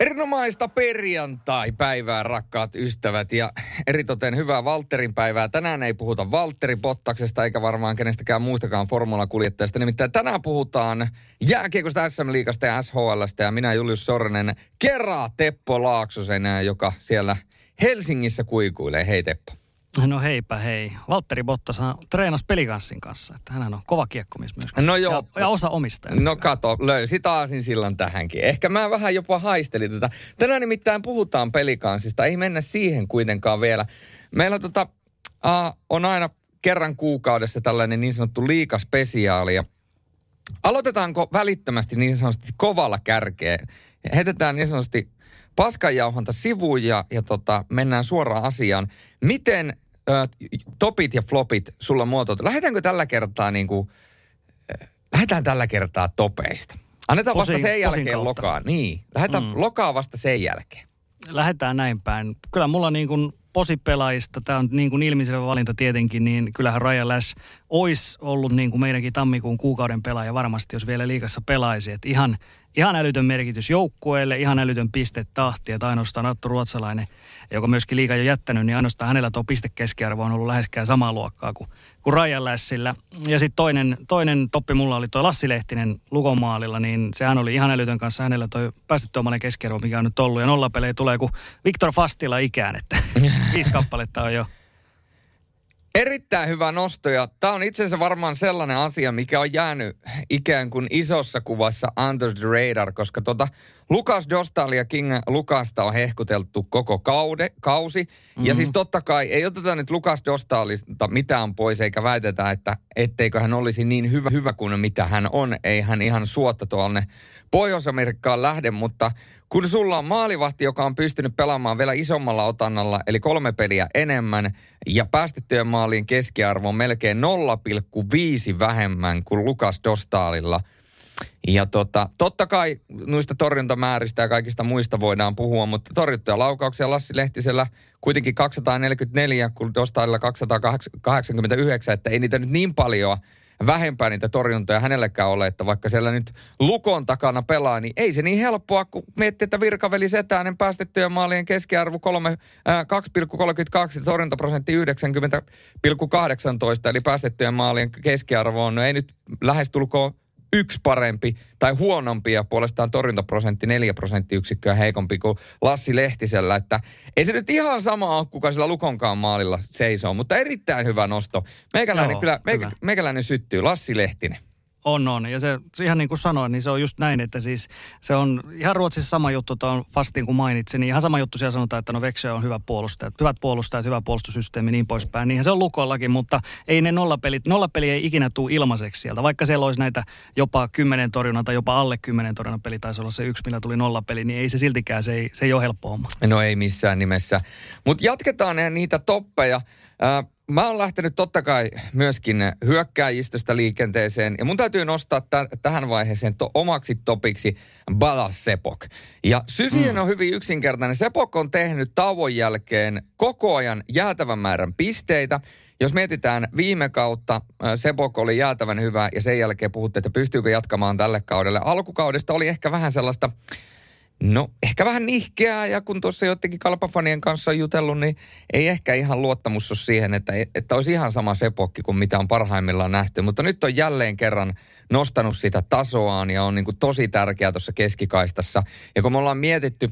Erinomaista perjantai-päivää, rakkaat ystävät, ja eritoten hyvää Valterin päivää. Tänään ei puhuta Valtteri Bottaksesta eikä varmaan kenestäkään muustakaan formulakuljettajasta. Nimittäin tänään puhutaan jääkiekosta, SM-liigasta ja SHLstä, ja minä Julius Sornen kerää Teppo Laaksosen, joka siellä Helsingissä kuikuilee. Hei Teppo. No heipä hei. Valtteri Bottas treenasi pelikanssin kanssa. Että hän on kova kiekkomies myös. No joo. Ja, ja osa omistaja. No kato, löysi taasin sillan tähänkin. Ehkä mä vähän jopa haistelin tätä. Tänään nimittäin puhutaan pelikanssista. Ei mennä siihen kuitenkaan vielä. Meillä tota, uh, on aina kerran kuukaudessa tällainen niin sanottu liikaspesiaali. Ja aloitetaanko välittömästi niin sanotusti kovalla kärkeen? Heitetään niin sanotusti paskanjauhanta sivuun ja, ja tota, mennään suoraan asiaan. Miten ö, topit ja flopit sulla muotoiltu? Lähdetäänkö tällä kertaa niin kuin, lähdetään tällä kertaa topeista? Annetaan posin, vasta sen jälkeen lokaa. Niin, lähdetään mm. lokaa vasta sen jälkeen. Lähdetään näin päin. Kyllä mulla niin kuin posipelaajista, tämä on niin kuin ilmiselvä valinta tietenkin, niin kyllähän Ryan Lash olisi ollut niin kuin meidänkin tammikuun kuukauden pelaaja varmasti, jos vielä liikassa pelaisi. Et ihan, ihan älytön merkitys joukkueelle, ihan älytön tahti, että ainoastaan Attu Ruotsalainen, joka myöskin liikaa jo jättänyt, niin ainoastaan hänellä tuo pistekeskiarvo on ollut läheskään samaa luokkaa kuin, kuin Ryan Lashillä. Ja sitten toinen, toinen toppi mulla oli tuo Lassi Lehtinen Lukomaalilla, niin sehän oli ihan älytön kanssa hänellä toi päästettyömainen keskiarvo, mikä on nyt ollut. Ja nollapelejä tulee kuin Viktor Fastilla ikään, että viisi kappaletta on jo Erittäin hyvä nosto ja tämä on itse asiassa varmaan sellainen asia, mikä on jäänyt ikään kuin isossa kuvassa under the radar, koska tota Lukas Dostal ja King Lukasta on hehkuteltu koko kaude, kausi. Mm-hmm. Ja siis totta kai ei oteta nyt Lukas Dostalista mitään pois eikä väitetä, että etteikö hän olisi niin hyvä, hyvä kuin mitä hän on. Ei hän ihan suotta tuonne Pohjois-Amerikkaan lähde, mutta kun sulla on maalivahti, joka on pystynyt pelaamaan vielä isommalla otannalla, eli kolme peliä enemmän, ja päästettyjen maalien keskiarvo on melkein 0,5 vähemmän kuin Lukas Dostaalilla. Ja tota, totta kai noista torjuntamääristä ja kaikista muista voidaan puhua, mutta torjuttuja laukauksia Lassi Lehtisellä kuitenkin 244, kun Dostaalilla 289, että ei niitä nyt niin paljon vähempää niitä torjuntoja hänellekään ole, että vaikka siellä nyt lukon takana pelaa, niin ei se niin helppoa, kun miettii, että virkaveli Setänen päästettyjen maalien keskiarvo 3, äh, 2,32, torjuntaprosentti 90,18, eli päästettyjen maalien keskiarvo on, no ei nyt lähestulkoon yksi parempi tai huonompi ja puolestaan torjuntaprosentti neljä prosenttiyksikköä heikompi kuin Lassi Lehtisellä. Että ei se nyt ihan sama ole, kuka sillä Lukonkaan maalilla seisoo, mutta erittäin hyvä nosto. Meikäläinen Joo, kyllä, meikä, meikäläinen syttyy, Lassi Lehtinen. On, on. Ja se, se ihan niin kuin sanoin, niin se on just näin, että siis se on ihan Ruotsissa sama juttu, tuon Fastin kun mainitsin, niin ihan sama juttu siellä sanotaan, että no Veksö on hyvä puolustaja, hyvät puolustajat, hyvä puolustussysteemi niin poispäin. Niinhän se on lukollakin, mutta ei ne nollapelit, nollapeli ei ikinä tule ilmaiseksi sieltä. Vaikka siellä olisi näitä jopa kymmenen torjunnan tai jopa alle kymmenen torjunnan peli, taisi olla se yksi, millä tuli nollapeli, niin ei se siltikään, se ei, se ei ole helppo homma. No ei missään nimessä. Mutta jatketaan niitä toppeja. Äh, mä oon lähtenyt totta kai myöskin hyökkääjistöstä liikenteeseen. Ja mun täytyy nostaa t- tähän vaiheeseen to- omaksi topiksi Balas Sepok. Ja sysien mm. on hyvin yksinkertainen. Sepok on tehnyt tauon jälkeen koko ajan jäätävän määrän pisteitä. Jos mietitään viime kautta, Sepok oli jäätävän hyvä ja sen jälkeen puhuttiin, että pystyykö jatkamaan tälle kaudelle. Alkukaudesta oli ehkä vähän sellaista No ehkä vähän nihkeää ja kun tuossa jotenkin kalpafanien kanssa on jutellut, niin ei ehkä ihan luottamus ole siihen, että, että olisi ihan sama sepokki kuin mitä on parhaimmillaan nähty. Mutta nyt on jälleen kerran nostanut sitä tasoaan ja on niin kuin tosi tärkeää tuossa keskikaistassa. Ja kun me ollaan mietitty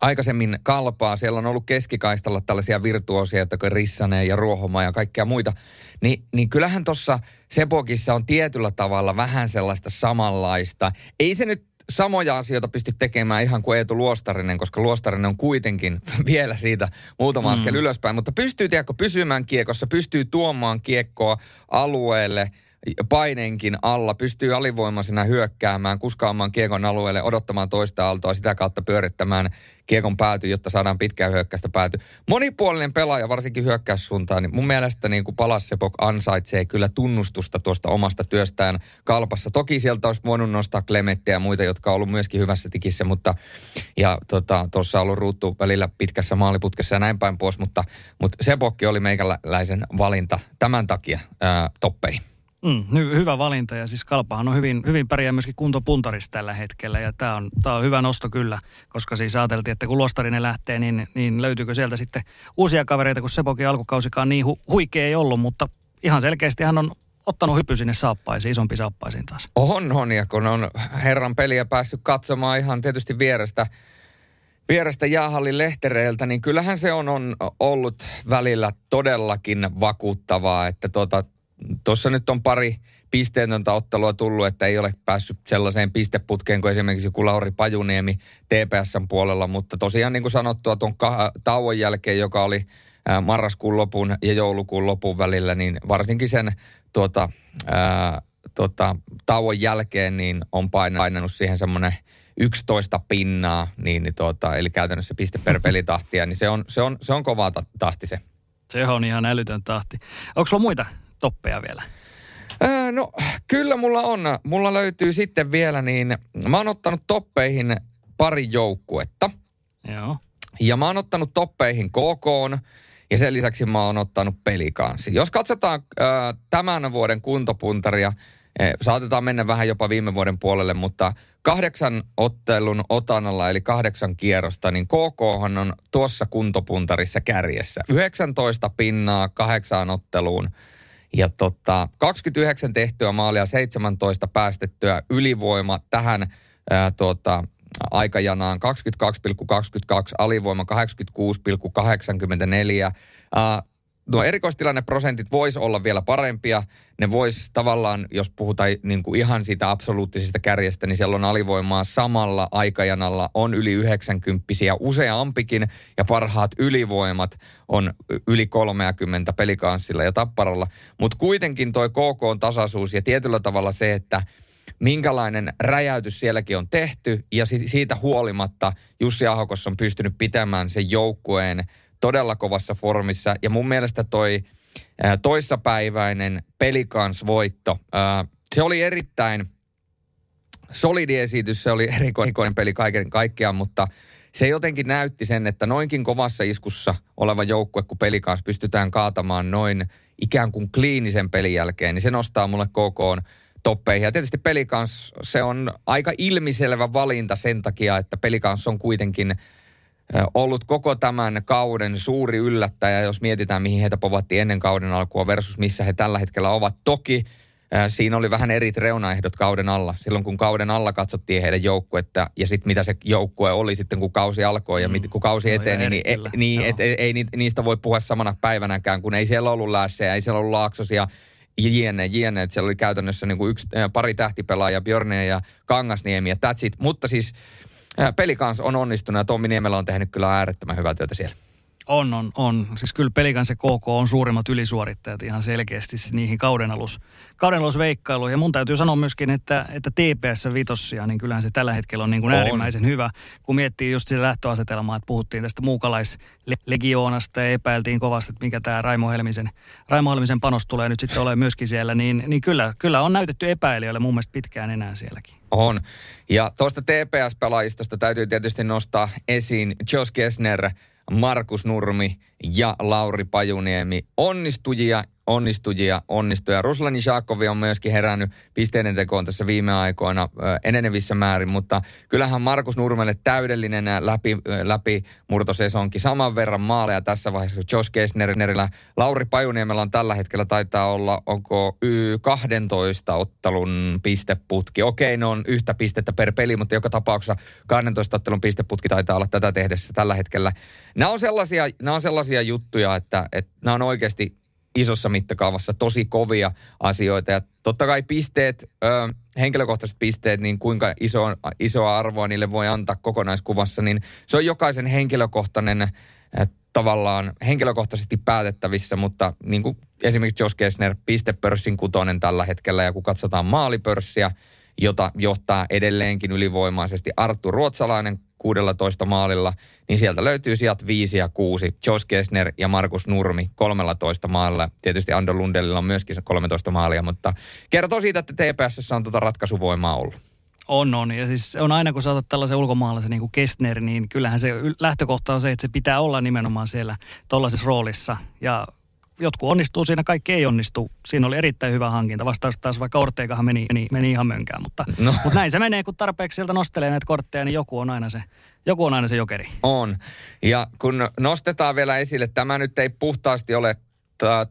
aikaisemmin kalpaa, siellä on ollut keskikaistalla tällaisia virtuosia, että Rissanen ja Ruohoma ja kaikkea muita, niin, niin kyllähän tuossa Sepokissa on tietyllä tavalla vähän sellaista samanlaista. Ei se nyt samoja asioita pysty tekemään ihan kuin Eetu Luostarinen, koska Luostarinen on kuitenkin vielä siitä muutama mm. askel ylöspäin. Mutta pystyy tiedätkö, pysymään kiekossa, pystyy tuomaan kiekkoa alueelle – paineenkin alla, pystyy alivoimaisena hyökkäämään, kuskaamaan kiekon alueelle, odottamaan toista aaltoa, sitä kautta pyörittämään kiekon pääty, jotta saadaan pitkää hyökkäistä pääty. Monipuolinen pelaaja, varsinkin hyökkäyssuuntaan, niin mun mielestä niin kuin Palassepok ansaitsee kyllä tunnustusta tuosta omasta työstään kalpassa. Toki sieltä olisi voinut nostaa Klemettiä ja muita, jotka on ollut myöskin hyvässä tikissä, mutta ja tuossa tota, on ollut ruuttu välillä pitkässä maaliputkessa ja näin päin pois, mutta, mutta Sepokki oli meikäläisen valinta tämän takia ää, toppeihin. Mm, hy- hyvä valinta ja siis Kalpahan on hyvin, hyvin pärjää myöskin kuntopuntarissa tällä hetkellä ja tämä on, tää on hyvä nosto kyllä, koska siis ajateltiin, että kun Lostarinen lähtee, niin, niin löytyykö sieltä sitten uusia kavereita, kun Sepokin alkukausikaan niin hu- huikea ei ollut, mutta ihan selkeästi hän on ottanut hyppy sinne saappaisiin, isompi saappaisiin taas. On, on, ja kun on herran peliä päässyt katsomaan ihan tietysti vierestä, vierestä jäähallin lehtereiltä, niin kyllähän se on, on ollut välillä todellakin vakuuttavaa, että tuota, tuossa nyt on pari pisteetöntä ottelua tullut, että ei ole päässyt sellaiseen pisteputkeen kuin esimerkiksi joku Lauri Pajuniemi TPSn puolella, mutta tosiaan niin kuin sanottua tuon tauon jälkeen, joka oli marraskuun lopun ja joulukuun lopun välillä, niin varsinkin sen tuota, ää, tuota, tauon jälkeen niin on painanut siihen semmoinen 11 pinnaa, niin, niin tuota, eli käytännössä piste per pelitahtia, niin se on, se on, se on kova tahti se. Se on ihan älytön tahti. Onko sulla muita toppeja vielä? Ää, no kyllä mulla on. Mulla löytyy sitten vielä niin, mä oon ottanut toppeihin pari joukkuetta. Joo. Ja mä oon ottanut toppeihin KK ja sen lisäksi mä oon ottanut pelikansi. Jos katsotaan ää, tämän vuoden kuntopuntaria, e, saatetaan mennä vähän jopa viime vuoden puolelle, mutta kahdeksan ottelun otanalla, eli kahdeksan kierrosta, niin KK on tuossa kuntopuntarissa kärjessä. 19 pinnaa kahdeksaan otteluun. Ja tota, 29 tehtyä maalia, 17 päästettyä ylivoima tähän ää, tuota, aikajanaan 22,22, alivoima 86,84. Uh, nuo erikoistilanneprosentit vois olla vielä parempia. Ne vois tavallaan, jos puhutaan niin kuin ihan siitä absoluuttisesta kärjestä, niin siellä on alivoimaa samalla aikajanalla, on yli 90 useampikin, ja parhaat ylivoimat on yli 30 pelikanssilla ja tapparalla. Mutta kuitenkin toi KK on tasaisuus ja tietyllä tavalla se, että – minkälainen räjäytys sielläkin on tehty ja siitä huolimatta Jussi Ahokos on pystynyt pitämään sen joukkueen todella kovassa formissa ja mun mielestä toi toissapäiväinen pelikansvoitto, se oli erittäin solidi esitys, se oli erikoinen peli kaiken kaikkiaan, mutta se jotenkin näytti sen, että noinkin kovassa iskussa oleva joukkue, kun pelikans pystytään kaatamaan noin ikään kuin kliinisen pelin jälkeen, niin se nostaa mulle kokoon toppeihin. Ja tietysti pelikans, se on aika ilmiselvä valinta sen takia, että pelikans on kuitenkin ollut koko tämän kauden suuri yllättäjä, jos mietitään, mihin heitä povattiin ennen kauden alkua versus missä he tällä hetkellä ovat. Toki siinä oli vähän eri reunaehdot kauden alla. Silloin kun kauden alla katsottiin heidän joukkuetta ja sitten mitä se joukkue oli sitten kun kausi alkoi ja mm. kun kausi no, eteni, niin, e, niin et, ei, ei niistä voi puhua samana päivänäkään, kun ei siellä ollut lässejä, ei siellä ollut laaksosia, jne, jne. Että siellä oli käytännössä niin kuin yksi, pari tähtipelaajaa, Björneä ja Kangasniemi ja that's it. Mutta siis peli kanssa on onnistunut ja Tommi Niemelä on tehnyt kyllä äärettömän hyvää työtä siellä. On, on, on. Siis kyllä pelikan se KK on suurimmat ylisuorittajat ihan selkeästi niihin kaudenalus, kaudenalusveikkailuihin. Ja mun täytyy sanoa myöskin, että, että TPS vitossia, niin kyllähän se tällä hetkellä on niin kuin on. äärimmäisen hyvä. Kun miettii just sitä lähtöasetelmaa, että puhuttiin tästä muukalaislegioonasta ja epäiltiin kovasti, että mikä tämä Raimo Helmisen, Raimo Helmisen panos tulee nyt sitten olemaan myöskin siellä, niin, niin kyllä, kyllä on näytetty epäilijöille mun mielestä pitkään enää sielläkin. On. Ja tuosta TPS-pelaajistosta täytyy tietysti nostaa esiin Josh Kessner – Markus Nurmi ja Lauri Pajuniemi onnistujia onnistujia onnistuja. Ruslani Shakovi on myöskin herännyt pisteiden tekoon tässä viime aikoina enenevissä määrin, mutta kyllähän Markus Nurmelle täydellinen läpi, läpi murtosesonki. Saman verran maaleja tässä vaiheessa Josh Kessnerillä. Lauri Pajuniemellä on tällä hetkellä taitaa olla, onko y 12 ottelun pisteputki. Okei, ne on yhtä pistettä per peli, mutta joka tapauksessa 12 ottelun pisteputki taitaa olla tätä tehdessä tällä hetkellä. Nämä on sellaisia, nämä on sellaisia juttuja, että, että nämä on oikeasti isossa mittakaavassa tosi kovia asioita. Ja totta kai pisteet, ö, henkilökohtaiset pisteet, niin kuinka iso, isoa arvoa niille voi antaa kokonaiskuvassa, niin se on jokaisen henkilökohtainen tavallaan henkilökohtaisesti päätettävissä, mutta niin kuin esimerkiksi Josh Kessner, pistepörssin kutonen tällä hetkellä, ja kun katsotaan maalipörssiä, jota johtaa edelleenkin ylivoimaisesti Arttu Ruotsalainen 16 maalilla, niin sieltä löytyy sijat 5 ja 6. Josh Kessner ja Markus Nurmi 13 maalilla. Tietysti Ando Lundellilla on myöskin 13 maalia, mutta kertoo siitä, että TPS on tuota ratkaisuvoimaa ollut. On, on. Ja siis on aina, kun saatat tällaisen ulkomaalaisen niin kuin Kestner, niin kyllähän se lähtökohta on se, että se pitää olla nimenomaan siellä tuollaisessa roolissa. Ja jotkut onnistuu siinä, kaikki ei onnistu. Siinä oli erittäin hyvä hankinta. Vastaus taas vaikka Ortegahan meni, meni, meni ihan mönkään, mutta, no. mutta näin se menee, kun tarpeeksi sieltä nostelee näitä kortteja, niin joku on aina se, joku on aina se jokeri. On. Ja kun nostetaan vielä esille, tämä nyt ei puhtaasti ole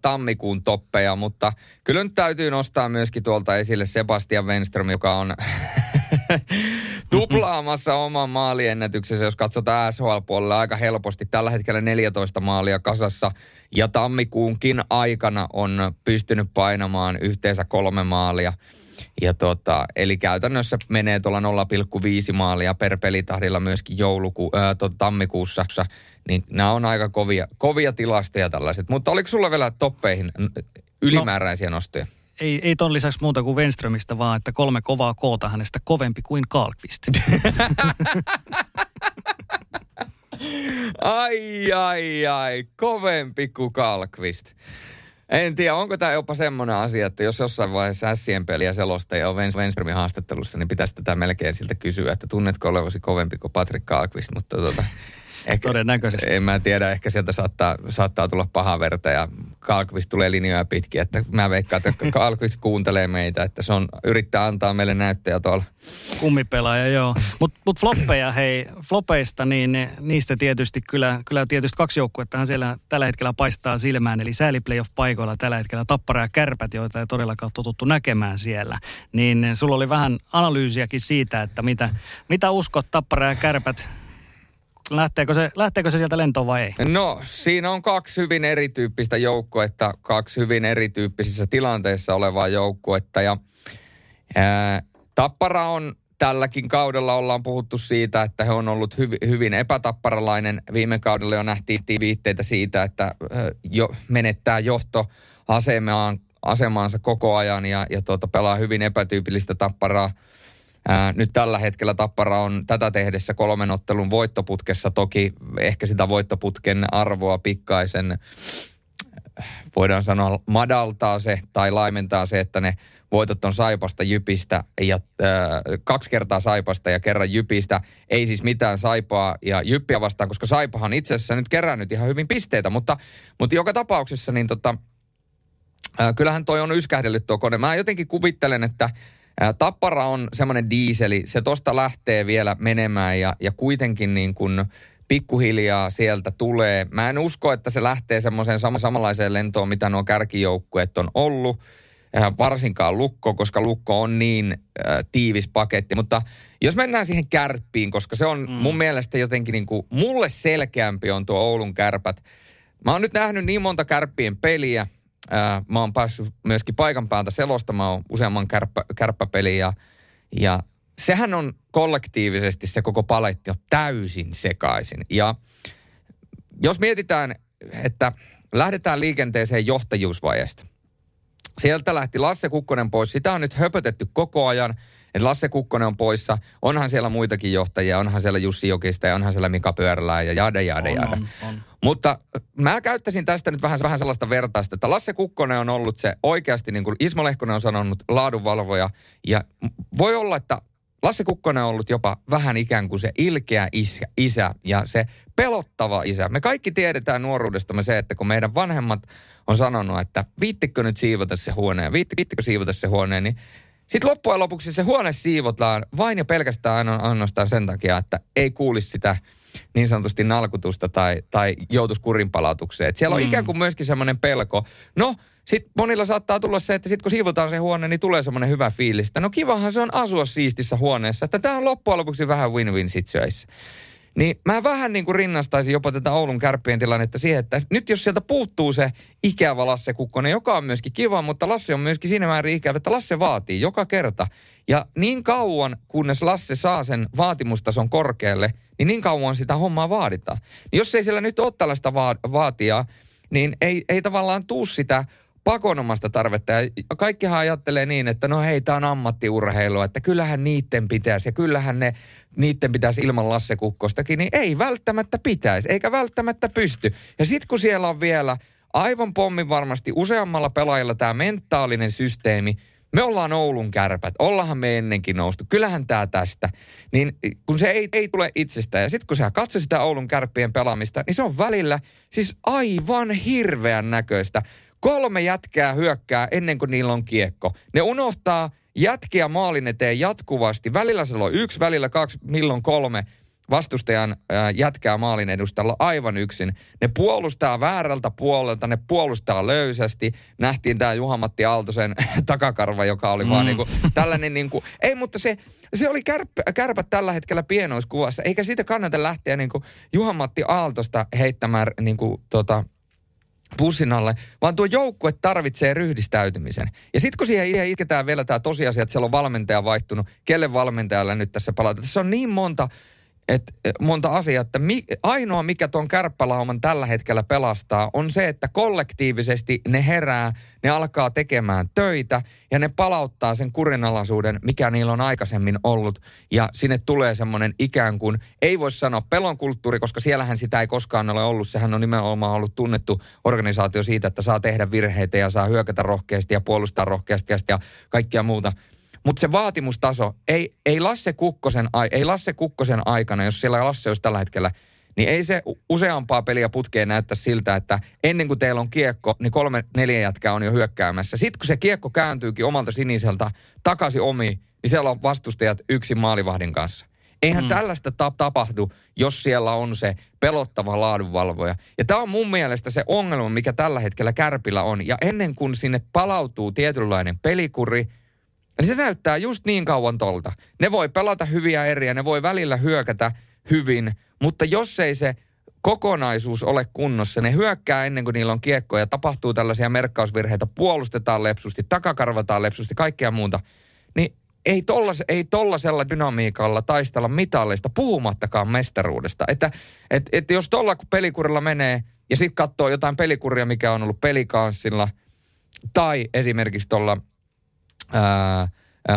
tammikuun toppeja, mutta kyllä nyt täytyy nostaa myöskin tuolta esille Sebastian Wenström, joka on tuplaamassa oman maaliennätyksensä, jos katsotaan SHL-puolella aika helposti. Tällä hetkellä 14 maalia kasassa ja tammikuunkin aikana on pystynyt painamaan yhteensä kolme maalia. Ja tota, eli käytännössä menee tuolla 0,5 maalia per pelitahdilla myöskin jouluku, ää, tota, tammikuussa. Niin nämä on aika kovia, kovia tilastoja tällaiset. Mutta oliko sulla vielä toppeihin ylimääräisiä no, nostoja? Ei, ei ton lisäksi muuta kuin Wenströmistä, vaan että kolme kovaa koota hänestä kovempi kuin Karlqvist. ai, ai, ai, kovempi kuin Karlqvist. En tiedä, onko tämä jopa semmoinen asia, että jos jossain vaiheessa Sien peliä selostaja on Wenströmin haastattelussa, niin pitäisi tätä melkein siltä kysyä, että tunnetko olevasi kovempi kuin Patrick Karlqvist, mutta tota, Ehkä, Todennäköisesti. En mä tiedä, ehkä sieltä saattaa, saattaa tulla paha verta ja Kalkvist tulee linjoja pitkin. Että mä veikkaan, että Kalkvist kuuntelee meitä, että se on yrittää antaa meille näyttöjä tuolla. Kummipelaaja, joo. Mutta mut floppeja, hei, flopeista, niin niistä tietysti kyllä, kyllä tietysti kaksi joukkuetta siellä tällä hetkellä paistaa silmään. Eli sääliplayoff-paikoilla tällä hetkellä Tappara ja Kärpät, joita ei todellakaan totuttu näkemään siellä. Niin sulla oli vähän analyysiäkin siitä, että mitä, mitä uskot Tappara ja Kärpät Lähteekö se, lähteekö se sieltä lentoon vai ei? No, siinä on kaksi hyvin erityyppistä joukkuetta, kaksi hyvin erityyppisissä tilanteissa olevaa joukkuetta. Ja ää, Tappara on tälläkin kaudella ollaan puhuttu siitä, että he on ollut hyv, hyvin epätapparalainen. Viime kaudella jo nähtiin viitteitä siitä, että jo menettää johto asemaan, asemaansa koko ajan ja, ja tuota, pelaa hyvin epätyypillistä tapparaa – Ää, nyt tällä hetkellä Tappara on tätä tehdessä kolmen ottelun voittoputkessa. Toki ehkä sitä voittoputken arvoa pikkaisen, voidaan sanoa, madaltaa se tai laimentaa se, että ne voitot on Saipasta, Jypistä ja äh, kaksi kertaa Saipasta ja kerran Jypistä. Ei siis mitään Saipaa ja Jyppiä vastaan, koska Saipahan itse asiassa nyt kerännyt ihan hyvin pisteitä, mutta, mutta joka tapauksessa niin tota, äh, kyllähän toi on yskähdellyt tuo kone. Mä jotenkin kuvittelen, että Tappara on semmoinen diiseli, se tosta lähtee vielä menemään ja, ja kuitenkin niin kuin pikkuhiljaa sieltä tulee. Mä en usko, että se lähtee semmoiseen sam- samanlaiseen lentoon, mitä nuo kärkijoukkueet on ollut. Varsinkaan Lukko, koska Lukko on niin äh, tiivis paketti. Mutta jos mennään siihen kärppiin, koska se on mm. mun mielestä jotenkin niin kuin, mulle selkeämpi on tuo Oulun kärpät. Mä oon nyt nähnyt niin monta kärppien peliä – Mä oon päässyt myöskin paikan päältä selostamaan useamman kärppä, kärppäpelin ja, ja sehän on kollektiivisesti se koko paletti on täysin sekaisin. Ja jos mietitään, että lähdetään liikenteeseen johtajuusvajeesta. Sieltä lähti Lasse Kukkonen pois. Sitä on nyt höpötetty koko ajan – että Lasse Kukkonen on poissa. Onhan siellä muitakin johtajia, onhan siellä Jussi Jokista ja onhan siellä Mika Pyörälää ja jade, jade, jade. On, on. Mutta mä käyttäisin tästä nyt vähän, vähän sellaista vertaista, että Lasse Kukkonen on ollut se oikeasti, niin kuin Ismo Lehkonen on sanonut, laadunvalvoja. Ja voi olla, että Lasse Kukkonen on ollut jopa vähän ikään kuin se ilkeä isä, isä ja se pelottava isä. Me kaikki tiedetään nuoruudestamme se, että kun meidän vanhemmat on sanonut, että viittikö nyt siivota se huoneen, viittikö siivota se huoneen, niin sitten loppujen lopuksi se huone siivotaan vain ja pelkästään ainoastaan sen takia, että ei kuulisi sitä niin sanotusti nalkutusta tai, tai joutuisi kurinpalautukseen. Et siellä on mm. ikään kuin myöskin semmoinen pelko. No, sitten monilla saattaa tulla se, että sitten kun siivotaan se huone, niin tulee semmoinen hyvä fiilis, että no kivahan se on asua siistissä huoneessa. Että tämä on loppujen lopuksi vähän win-win situation. Niin mä vähän niin kuin rinnastaisin jopa tätä Oulun kärppien tilannetta siihen, että nyt jos sieltä puuttuu se ikävä Lasse Kukkonen, joka on myöskin kiva, mutta Lasse on myöskin siinä määrin ikävä, että Lasse vaatii joka kerta. Ja niin kauan, kunnes Lasse saa sen vaatimustason korkealle, niin niin kauan sitä hommaa vaaditaan. Niin jos ei siellä nyt ole tällaista va- vaatia, niin ei, ei tavallaan tuu sitä pakonomasta tarvetta. Ja kaikkihan ajattelee niin, että no hei, tämä on ammattiurheilua, että kyllähän niitten pitäisi ja kyllähän ne, niitten pitäisi ilman Lasse Kukkostakin, niin ei välttämättä pitäisi, eikä välttämättä pysty. Ja sitten kun siellä on vielä aivan pommin varmasti useammalla pelaajalla tämä mentaalinen systeemi, me ollaan Oulun kärpät, ollaanhan me ennenkin noustu, kyllähän tämä tästä. Niin kun se ei, ei tule itsestään ja sitten kun sä katsot sitä Oulun kärppien pelaamista, niin se on välillä siis aivan hirveän näköistä. Kolme jätkää hyökkää ennen kuin niillä on kiekko. Ne unohtaa jätkiä maalin eteen jatkuvasti. Välillä se on yksi, välillä kaksi, milloin kolme vastustajan jätkää maalin edustalla aivan yksin. Ne puolustaa väärältä puolelta, ne puolustaa löysästi. Nähtiin tämä Juha-Matti Aaltosen takakarva, joka oli mm. vaan niinku, tällainen niinku, ei mutta se, se oli kärp, kärpät tällä hetkellä pienoiskuvassa, eikä siitä kannata lähteä niinku Juha-Matti Aaltosta heittämään niinku tota, pussin alle, vaan tuo joukkue tarvitsee ryhdistäytymisen. Ja sitten kun siihen isketään vielä tämä tosiasia, että siellä on valmentaja vaihtunut, kelle valmentajalle nyt tässä palata. Tässä on niin monta et, monta asiaa, että mi, ainoa mikä tuon kärppälauman tällä hetkellä pelastaa on se, että kollektiivisesti ne herää, ne alkaa tekemään töitä ja ne palauttaa sen kurinalaisuuden, mikä niillä on aikaisemmin ollut. Ja sinne tulee semmoinen ikään kuin, ei voi sanoa pelon kulttuuri, koska siellähän sitä ei koskaan ole ollut. Sehän on nimenomaan ollut tunnettu organisaatio siitä, että saa tehdä virheitä ja saa hyökätä rohkeasti ja puolustaa rohkeasti ja kaikkia muuta – mutta se vaatimustaso, ei, ei, Lasse Kukkosen, ei Lasse Kukkosen aikana, jos siellä Lasse olisi tällä hetkellä, niin ei se useampaa peliä putkeen näyttä siltä, että ennen kuin teillä on kiekko, niin kolme neljä jätkää on jo hyökkäämässä. Sitten kun se kiekko kääntyykin omalta siniseltä takaisin omiin, niin siellä on vastustajat yksin maalivahdin kanssa. Eihän mm. tällaista ta- tapahdu, jos siellä on se pelottava laadunvalvoja. Ja tämä on mun mielestä se ongelma, mikä tällä hetkellä Kärpillä on. Ja ennen kuin sinne palautuu tietynlainen pelikuri – niin se näyttää just niin kauan tolta. Ne voi pelata hyviä eriä, ne voi välillä hyökätä hyvin, mutta jos ei se kokonaisuus ole kunnossa, ne hyökkää ennen kuin niillä on kiekkoja, tapahtuu tällaisia merkkausvirheitä, puolustetaan lepsusti, takakarvataan lepsusti, kaikkea muuta, niin ei, tollas, ei tollasella dynamiikalla taistella mitallista, puhumattakaan mestaruudesta. Että et, et jos tuolla pelikurilla menee ja sitten katsoo jotain pelikuria, mikä on ollut pelikanssilla, tai esimerkiksi tuolla ää,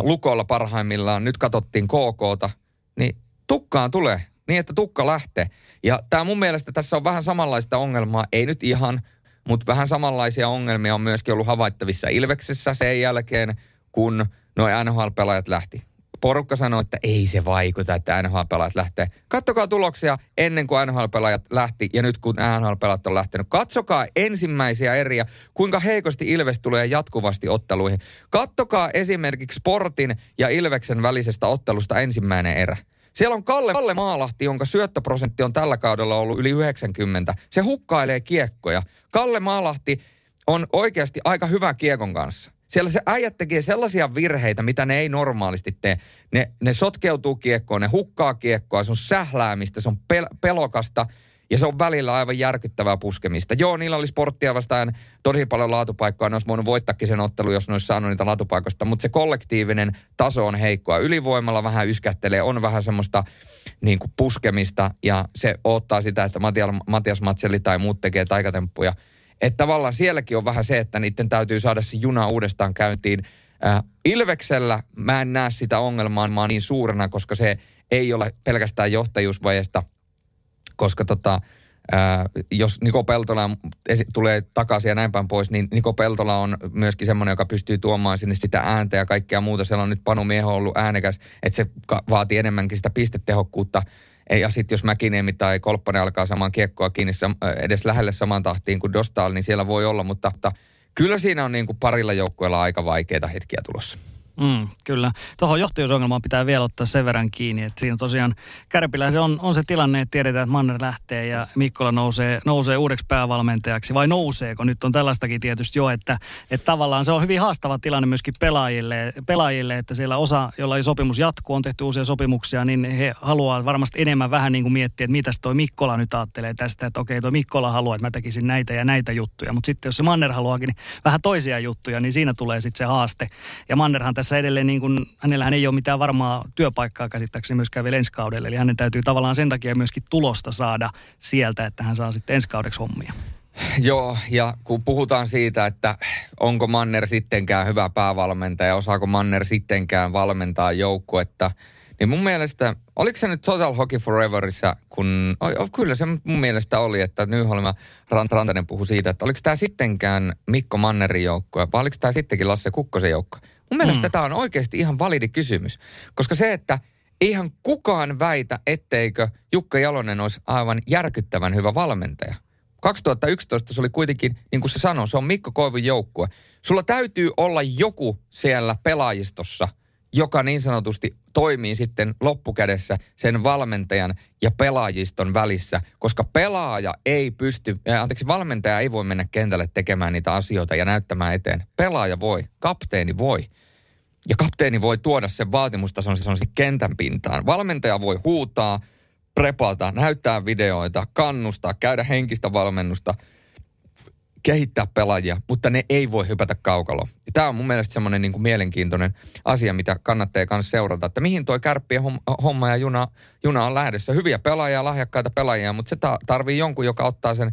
lukolla parhaimmillaan, nyt katsottiin KKta, niin tukkaan tulee niin, että tukka lähtee. Ja tämä mun mielestä tässä on vähän samanlaista ongelmaa, ei nyt ihan, mutta vähän samanlaisia ongelmia on myöskin ollut havaittavissa Ilveksessä sen jälkeen, kun nuo NHL-pelaajat lähti porukka sanoi, että ei se vaikuta, että NHL-pelaajat lähtee. Kattokaa tuloksia ennen kuin NHL-pelaajat lähti ja nyt kun NHL-pelaajat on lähtenyt. Katsokaa ensimmäisiä eriä, kuinka heikosti Ilves tulee jatkuvasti otteluihin. Kattokaa esimerkiksi Sportin ja Ilveksen välisestä ottelusta ensimmäinen erä. Siellä on Kalle, Kalle Maalahti, jonka syöttöprosentti on tällä kaudella ollut yli 90. Se hukkailee kiekkoja. Kalle Maalahti on oikeasti aika hyvä kiekon kanssa. Siellä se äijät tekee sellaisia virheitä, mitä ne ei normaalisti tee. Ne, ne sotkeutuu kiekkoon, ne hukkaa kiekkoa, se on sähläämistä, se on pel- pelokasta ja se on välillä aivan järkyttävää puskemista. Joo, niillä oli sporttia vastaan tosi paljon laatupaikkoja, ne olisi voinut voittaakin sen ottelu, jos ne olisi saanut niitä laatupaikoista, mutta se kollektiivinen taso on heikkoa. Ylivoimalla vähän yskättelee, on vähän semmoista niin kuin puskemista ja se ottaa sitä, että Matias Matseli tai muut tekee taikatemppuja – että tavallaan sielläkin on vähän se, että niiden täytyy saada se juna uudestaan käyntiin. Äh, Ilveksellä mä en näe sitä ongelmaa niin suurena, koska se ei ole pelkästään johtajuusvajesta, koska tota, äh, jos Niko Peltola esi- tulee takaisin ja näin päin pois, niin Niko Peltola on myöskin semmoinen, joka pystyy tuomaan sinne sitä ääntä ja kaikkea muuta. Siellä on nyt Panu Mieho ollut äänekäs, että se vaatii enemmänkin sitä pistetehokkuutta ja sitten jos Mäkiniemi tai Kolppanen alkaa samaan kiekkoa kiinni edes lähelle samaan tahtiin kuin Dostal, niin siellä voi olla, mutta, mutta kyllä siinä on niin kuin parilla joukkueella aika vaikeita hetkiä tulossa. Mm, kyllä. Tuohon johtajuusongelmaan pitää vielä ottaa sen verran kiinni, että siinä tosiaan Kärpillä se on, on se tilanne, että tiedetään, että Manner lähtee ja Mikkola nousee, nousee uudeksi päävalmentajaksi, vai nouseeko? Nyt on tällaistakin tietysti jo, että, että tavallaan se on hyvin haastava tilanne myöskin pelaajille, pelaajille että siellä osa, jolla ei sopimus jatkuu, on tehty uusia sopimuksia, niin he haluaa varmasti enemmän vähän niin kuin miettiä, että mitäs toi Mikkola nyt ajattelee tästä, että okei, toi Mikkola haluaa, että mä tekisin näitä ja näitä juttuja, mutta sitten jos se Manner haluaakin niin vähän toisia juttuja, niin siinä tulee sitten se haaste. Ja Mannerhan tässä edelleen, niin kuin, hänellähän ei ole mitään varmaa työpaikkaa käsittääkseni myöskään vielä ensi kaudelle. Eli hänen täytyy tavallaan sen takia myöskin tulosta saada sieltä, että hän saa sitten ensi kaudeksi hommia. Joo, ja kun puhutaan siitä, että onko Manner sittenkään hyvä päävalmentaja, osaako Manner sittenkään valmentaa joukkuetta, Niin mun mielestä, oliko se nyt Total Hockey Foreverissa, kun, oh, kyllä se mun mielestä oli, että Nyholm Rantanen puhui siitä, että oliko tämä sittenkään Mikko Mannerin joukkue, vai oliko tämä sittenkin Lasse Kukkosen joukko? Mun mielestä mm. tämä on oikeasti ihan validi kysymys, koska se, että eihän kukaan väitä, etteikö Jukka Jalonen olisi aivan järkyttävän hyvä valmentaja. 2011 se oli kuitenkin, niin kuin se sanoi, se on Mikko Koivun joukkue. Sulla täytyy olla joku siellä pelaajistossa, joka niin sanotusti toimii sitten loppukädessä sen valmentajan ja pelaajiston välissä, koska pelaaja ei pysty, äh, anteeksi, valmentaja ei voi mennä kentälle tekemään niitä asioita ja näyttämään eteen. Pelaaja voi, kapteeni voi. Ja kapteeni voi tuoda sen vaatimustason se on kentän pintaan. Valmentaja voi huutaa, prepata, näyttää videoita, kannustaa, käydä henkistä valmennusta, kehittää pelaajia, mutta ne ei voi hypätä kaukalo. Tämä on mun mielestä semmoinen niin kuin mielenkiintoinen asia, mitä kannattaa myös seurata, että mihin toi kärppien homma ja juna, juna on lähdössä. Hyviä pelaajia, lahjakkaita pelaajia, mutta se tarvii jonkun, joka ottaa sen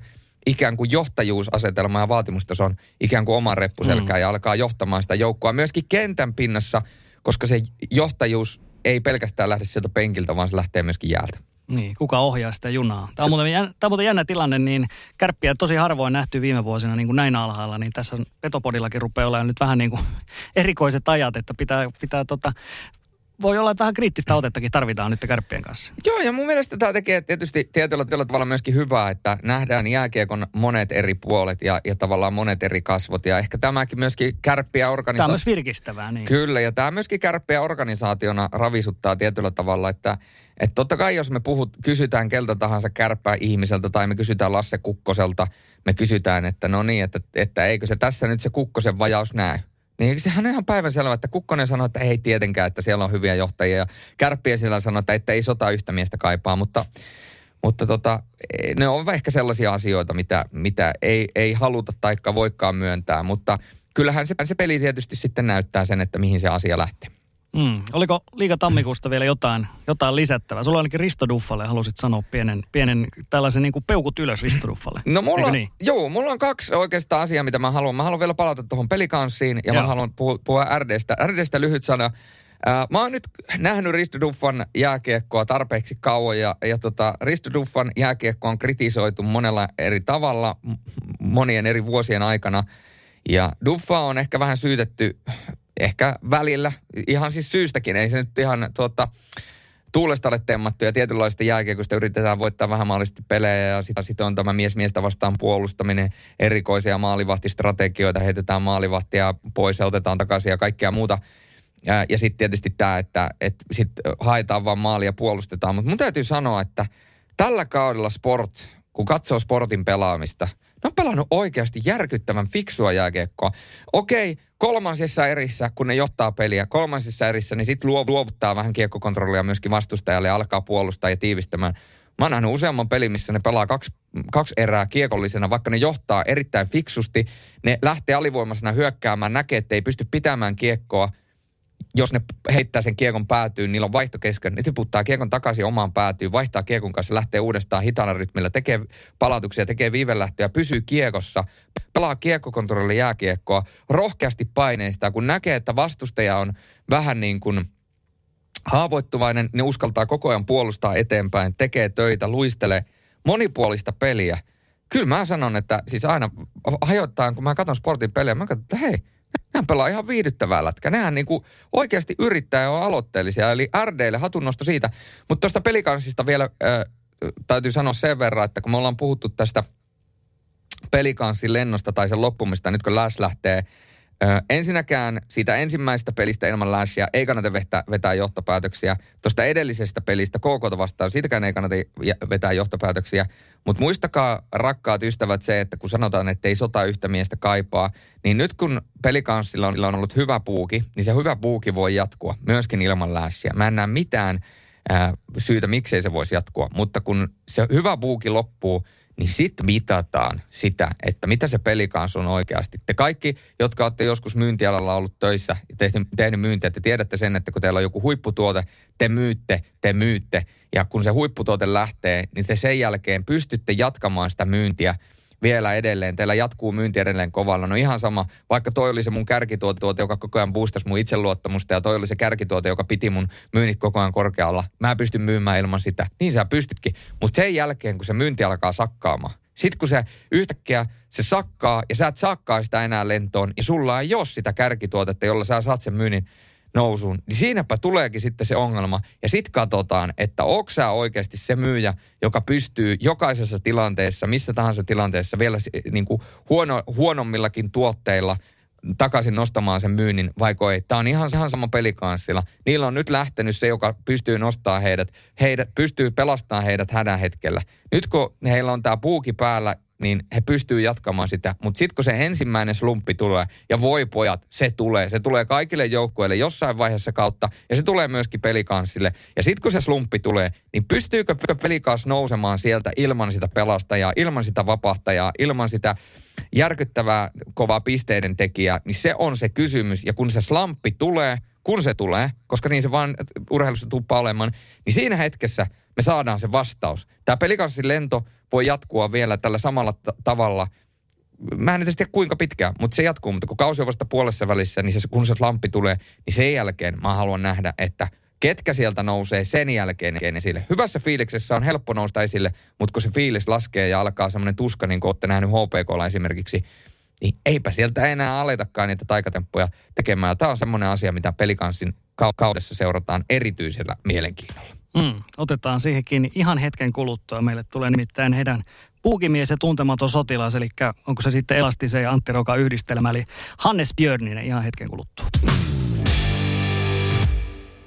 ikään kuin johtajuusasetelma ja vaatimustason ikään kuin oman reppuselkään mm. ja alkaa johtamaan sitä joukkoa myöskin kentän pinnassa, koska se johtajuus ei pelkästään lähde sieltä penkiltä, vaan se lähtee myöskin jäältä. Niin, kuka ohjaa sitä junaa. Tämä on, muuten, tämä on muuten jännä tilanne, niin kärppiä tosi harvoin nähty viime vuosina niin kuin näin alhaalla, niin tässä Petopodillakin rupeaa olemaan nyt vähän niin kuin erikoiset ajat, että pitää, pitää tota, voi olla, että vähän kriittistä otettakin tarvitaan nyt kärppien kanssa. Joo, ja mun mielestä tämä tekee tietysti tietyllä, tietyllä tavalla myöskin hyvää, että nähdään jääkiekon monet eri puolet ja, ja tavallaan monet eri kasvot. Ja ehkä tämäkin myöskin kärppiä organisaationa. Tämä on myös virkistävää, niin. Kyllä, ja tämä myöskin kärppiä organisaationa ravisuttaa tietyllä tavalla, että että totta kai jos me puhut, kysytään keltä tahansa kärppää ihmiseltä tai me kysytään Lasse Kukkoselta, me kysytään, että no niin, että, että eikö se tässä nyt se Kukkosen vajaus näy. Niin sehän on ihan päivänselvä, että Kukkonen sanoi, että ei tietenkään, että siellä on hyviä johtajia. Ja Kärppiä siellä sanoi, että, että ei sota yhtä miestä kaipaa, mutta, mutta tota, ne on ehkä sellaisia asioita, mitä, mitä ei, ei haluta taikka voikaan myöntää. Mutta kyllähän se, se peli tietysti sitten näyttää sen, että mihin se asia lähtee. Mm. Oliko liika tammikuusta vielä jotain, jotain lisättävää? Sulla ainakin Risto Duffalle halusit sanoa pienen, pienen tällaisen niin kuin peukut ylös Risto Duffalle. No mulla, niin? joo, mulla on kaksi oikeastaan asiaa, mitä mä haluan. Mä haluan vielä palata tuohon pelikanssiin ja, ja. mä haluan puhua, puhua RDstä. RDstä lyhyt sana. Mä oon nyt nähnyt Risto Duffan jääkiekkoa tarpeeksi kauan ja, ja tota, Risto Duffan jääkiekko on kritisoitu monella eri tavalla monien eri vuosien aikana. Ja Duffa on ehkä vähän syytetty ehkä välillä, ihan siis syystäkin, ei se nyt ihan tuota, tuulesta ole temmattu ja tietynlaista jääkiekosta yritetään voittaa vähän mahdollisesti pelejä ja sitten sit on tämä mies miestä vastaan puolustaminen, erikoisia maalivahtistrategioita, heitetään maalivahtia pois ja otetaan takaisin ja kaikkea muuta. Ja, ja sitten tietysti tämä, että et sit haetaan vaan maalia puolustetaan. Mutta mun täytyy sanoa, että tällä kaudella sport, kun katsoo sportin pelaamista, ne on pelannut oikeasti järkyttävän fiksua jääkiekkoa. Okei, kolmansissa erissä, kun ne johtaa peliä, kolmansissa erissä, niin sitten luovuttaa vähän kiekkokontrollia myöskin vastustajalle ja alkaa puolustaa ja tiivistämään. Mä oon nähnyt useamman pelin, missä ne pelaa kaksi, kaksi erää kiekollisena, vaikka ne johtaa erittäin fiksusti. Ne lähtee alivoimaisena hyökkäämään, näkee, että ei pysty pitämään kiekkoa – jos ne heittää sen kiekon päätyyn, niillä on vaihto kesken, ne tiputtaa kiekon takaisin omaan päätyyn, vaihtaa kiekon kanssa, lähtee uudestaan hitaalla rytmillä, tekee palautuksia, tekee viivelähtöjä, pysyy kiekossa, pelaa kiekkokontrollilla jääkiekkoa, rohkeasti paineistaa, kun näkee, että vastustaja on vähän niin kuin haavoittuvainen, ne uskaltaa koko ajan puolustaa eteenpäin, tekee töitä, luistelee monipuolista peliä. Kyllä mä sanon, että siis aina hajoittain, kun mä katson sportin pelejä, mä katson, että hei, Nehän pelaa ihan viihdyttävää lätkä. Nehän niinku oikeasti yrittää ja on aloitteellisia. Eli RDlle hatunnosto siitä. Mutta tuosta pelikanssista vielä äh, täytyy sanoa sen verran, että kun me ollaan puhuttu tästä pelikanssin lennosta tai sen loppumista, nyt kun Lash lähtee Ö, ensinnäkään siitä ensimmäisestä pelistä ilman Lashia ei kannata vetää, vetää johtopäätöksiä. Tuosta edellisestä pelistä KK vastaan, siitäkään ei kannata vetää johtopäätöksiä. Mutta muistakaa, rakkaat ystävät, se, että kun sanotaan, että ei sota yhtä miestä kaipaa, niin nyt kun pelikanssilla on, on ollut hyvä puuki, niin se hyvä puuki voi jatkua myöskin ilman Lashia. Mä en näe mitään ää, syytä, miksei se voisi jatkua. Mutta kun se hyvä puuki loppuu, niin sitten mitataan sitä, että mitä se kanssa on oikeasti. Te kaikki, jotka olette joskus myyntialalla ollut töissä ja tehnyt myyntiä, te tiedätte sen, että kun teillä on joku huipputuote, te myytte, te myytte. Ja kun se huipputuote lähtee, niin te sen jälkeen pystytte jatkamaan sitä myyntiä vielä edelleen. Teillä jatkuu myynti edelleen kovalla. No ihan sama, vaikka toi oli se mun kärkituote, joka koko ajan boostasi mun itseluottamusta ja toi oli se kärkituote, joka piti mun myynnit koko ajan korkealla. Mä pystyn myymään ilman sitä. Niin sä pystytkin. Mutta sen jälkeen, kun se myynti alkaa sakkaamaan, sitten kun se yhtäkkiä se sakkaa ja sä et sakkaa sitä enää lentoon ja sulla ei ole sitä kärkituotetta, jolla sä saat sen myynnin nousuun, niin siinäpä tuleekin sitten se ongelma. Ja sitten katsotaan, että onko sä oikeasti se myyjä, joka pystyy jokaisessa tilanteessa, missä tahansa tilanteessa, vielä niin kuin huono, huonommillakin tuotteilla takaisin nostamaan sen myynnin, vaiko ei. Tämä on ihan, ihan sama pelikanssilla. Niillä on nyt lähtenyt se, joka pystyy nostaa heidät, heidät pystyy pelastamaan heidät hädän hetkellä. Nyt kun heillä on tämä puuki päällä niin he pystyy jatkamaan sitä. Mutta sitten kun se ensimmäinen slumppi tulee, ja voi pojat, se tulee. Se tulee kaikille joukkueille jossain vaiheessa kautta, ja se tulee myöskin pelikanssille. Ja sitten kun se slumppi tulee, niin pystyykö pelikans nousemaan sieltä ilman sitä pelastajaa, ilman sitä vapahtajaa, ilman sitä järkyttävää kovaa pisteiden tekijää, niin se on se kysymys. Ja kun se slamppi tulee, kun se tulee, koska niin se vaan urheilussa tuppaa olemaan, niin siinä hetkessä me saadaan se vastaus. Tämä pelikanssin lento voi jatkua vielä tällä samalla t- tavalla. Mä en tiedä kuinka pitkään, mutta se jatkuu. Mutta kun kausi on vasta puolessa välissä, niin se, kun se lampi tulee, niin sen jälkeen mä haluan nähdä, että ketkä sieltä nousee sen jälkeen esille. Hyvässä fiiliksessä on helppo nousta esille, mutta kun se fiilis laskee ja alkaa semmoinen tuska, niin kuin olette nähnyt HPKlla esimerkiksi, niin eipä sieltä enää aletakaan niitä taikatemppuja tekemään. Tämä on semmoinen asia, mitä pelikanssin kaudessa seurataan erityisellä mielenkiinnolla. Mm, otetaan siihenkin ihan hetken kuluttua. Meille tulee nimittäin heidän puukimies ja tuntematon sotilas, eli onko se sitten Elastisen ja Antti Roka yhdistelmä, eli Hannes Björninen ihan hetken kuluttua.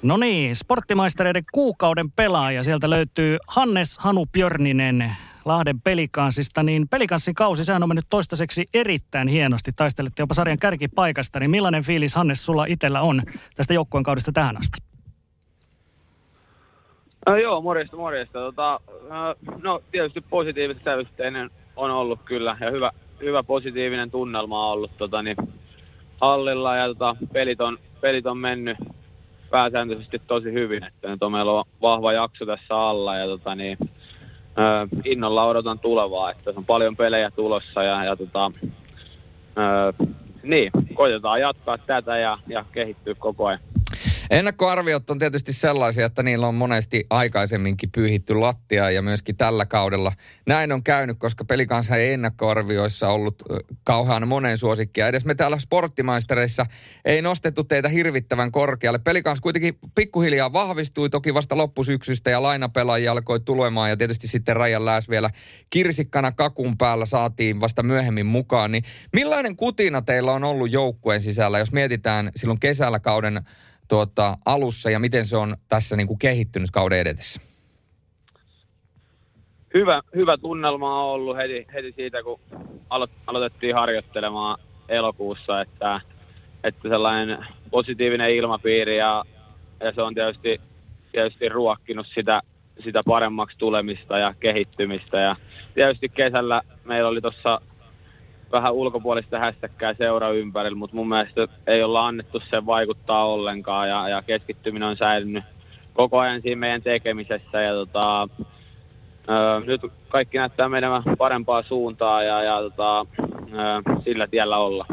No niin, sporttimaistereiden kuukauden pelaaja. Sieltä löytyy Hannes Hanu Björninen Lahden pelikansista. Niin pelikanssin kausi, sehän on mennyt toistaiseksi erittäin hienosti. Taistelette jopa sarjan kärkipaikasta. Niin millainen fiilis Hannes sulla itsellä on tästä joukkueen kaudesta tähän asti? No, joo, morjesta, morjesta. Tota, no tietysti positiiviset sävytteinen on ollut kyllä ja hyvä, hyvä positiivinen tunnelma on ollut tota, niin, hallilla ja tota, pelit, on, pelit on mennyt pääsääntöisesti tosi hyvin. Että nyt on meillä on vahva jakso tässä alla ja tota, niin, äh, innolla odotan tulevaa, että on paljon pelejä tulossa ja, ja tota, äh, niin, koitetaan jatkaa tätä ja, ja kehittyä koko ajan. Ennakkoarviot on tietysti sellaisia, että niillä on monesti aikaisemminkin pyyhitty lattia ja myöskin tällä kaudella. Näin on käynyt, koska pelikansa ei ennakkoarvioissa ollut kauhean monen suosikkia. Edes me täällä sporttimaistereissa ei nostettu teitä hirvittävän korkealle. Pelikans kuitenkin pikkuhiljaa vahvistui toki vasta loppusyksystä ja lainapelaajia alkoi tulemaan ja tietysti sitten Rajan Lääs vielä kirsikkana kakun päällä saatiin vasta myöhemmin mukaan. Niin millainen kutina teillä on ollut joukkueen sisällä, jos mietitään silloin kesällä kauden tuota, alussa ja miten se on tässä niin kuin kehittynyt kauden edetessä? Hyvä, hyvä tunnelma on ollut heti, heti siitä, kun alo, aloitettiin harjoittelemaan elokuussa, että, että sellainen positiivinen ilmapiiri ja, ja se on tietysti, tietysti ruokkinut sitä, sitä paremmaksi tulemista ja kehittymistä. Ja tietysti kesällä meillä oli tuossa vähän ulkopuolista hästäkkää seura ympärillä, mutta mun mielestä ei olla annettu sen vaikuttaa ollenkaan ja, ja keskittyminen on säilynyt koko ajan siinä meidän tekemisessä ja tota, ö, nyt kaikki näyttää menemään parempaa suuntaa ja, ja tota, ö, sillä tiellä olla.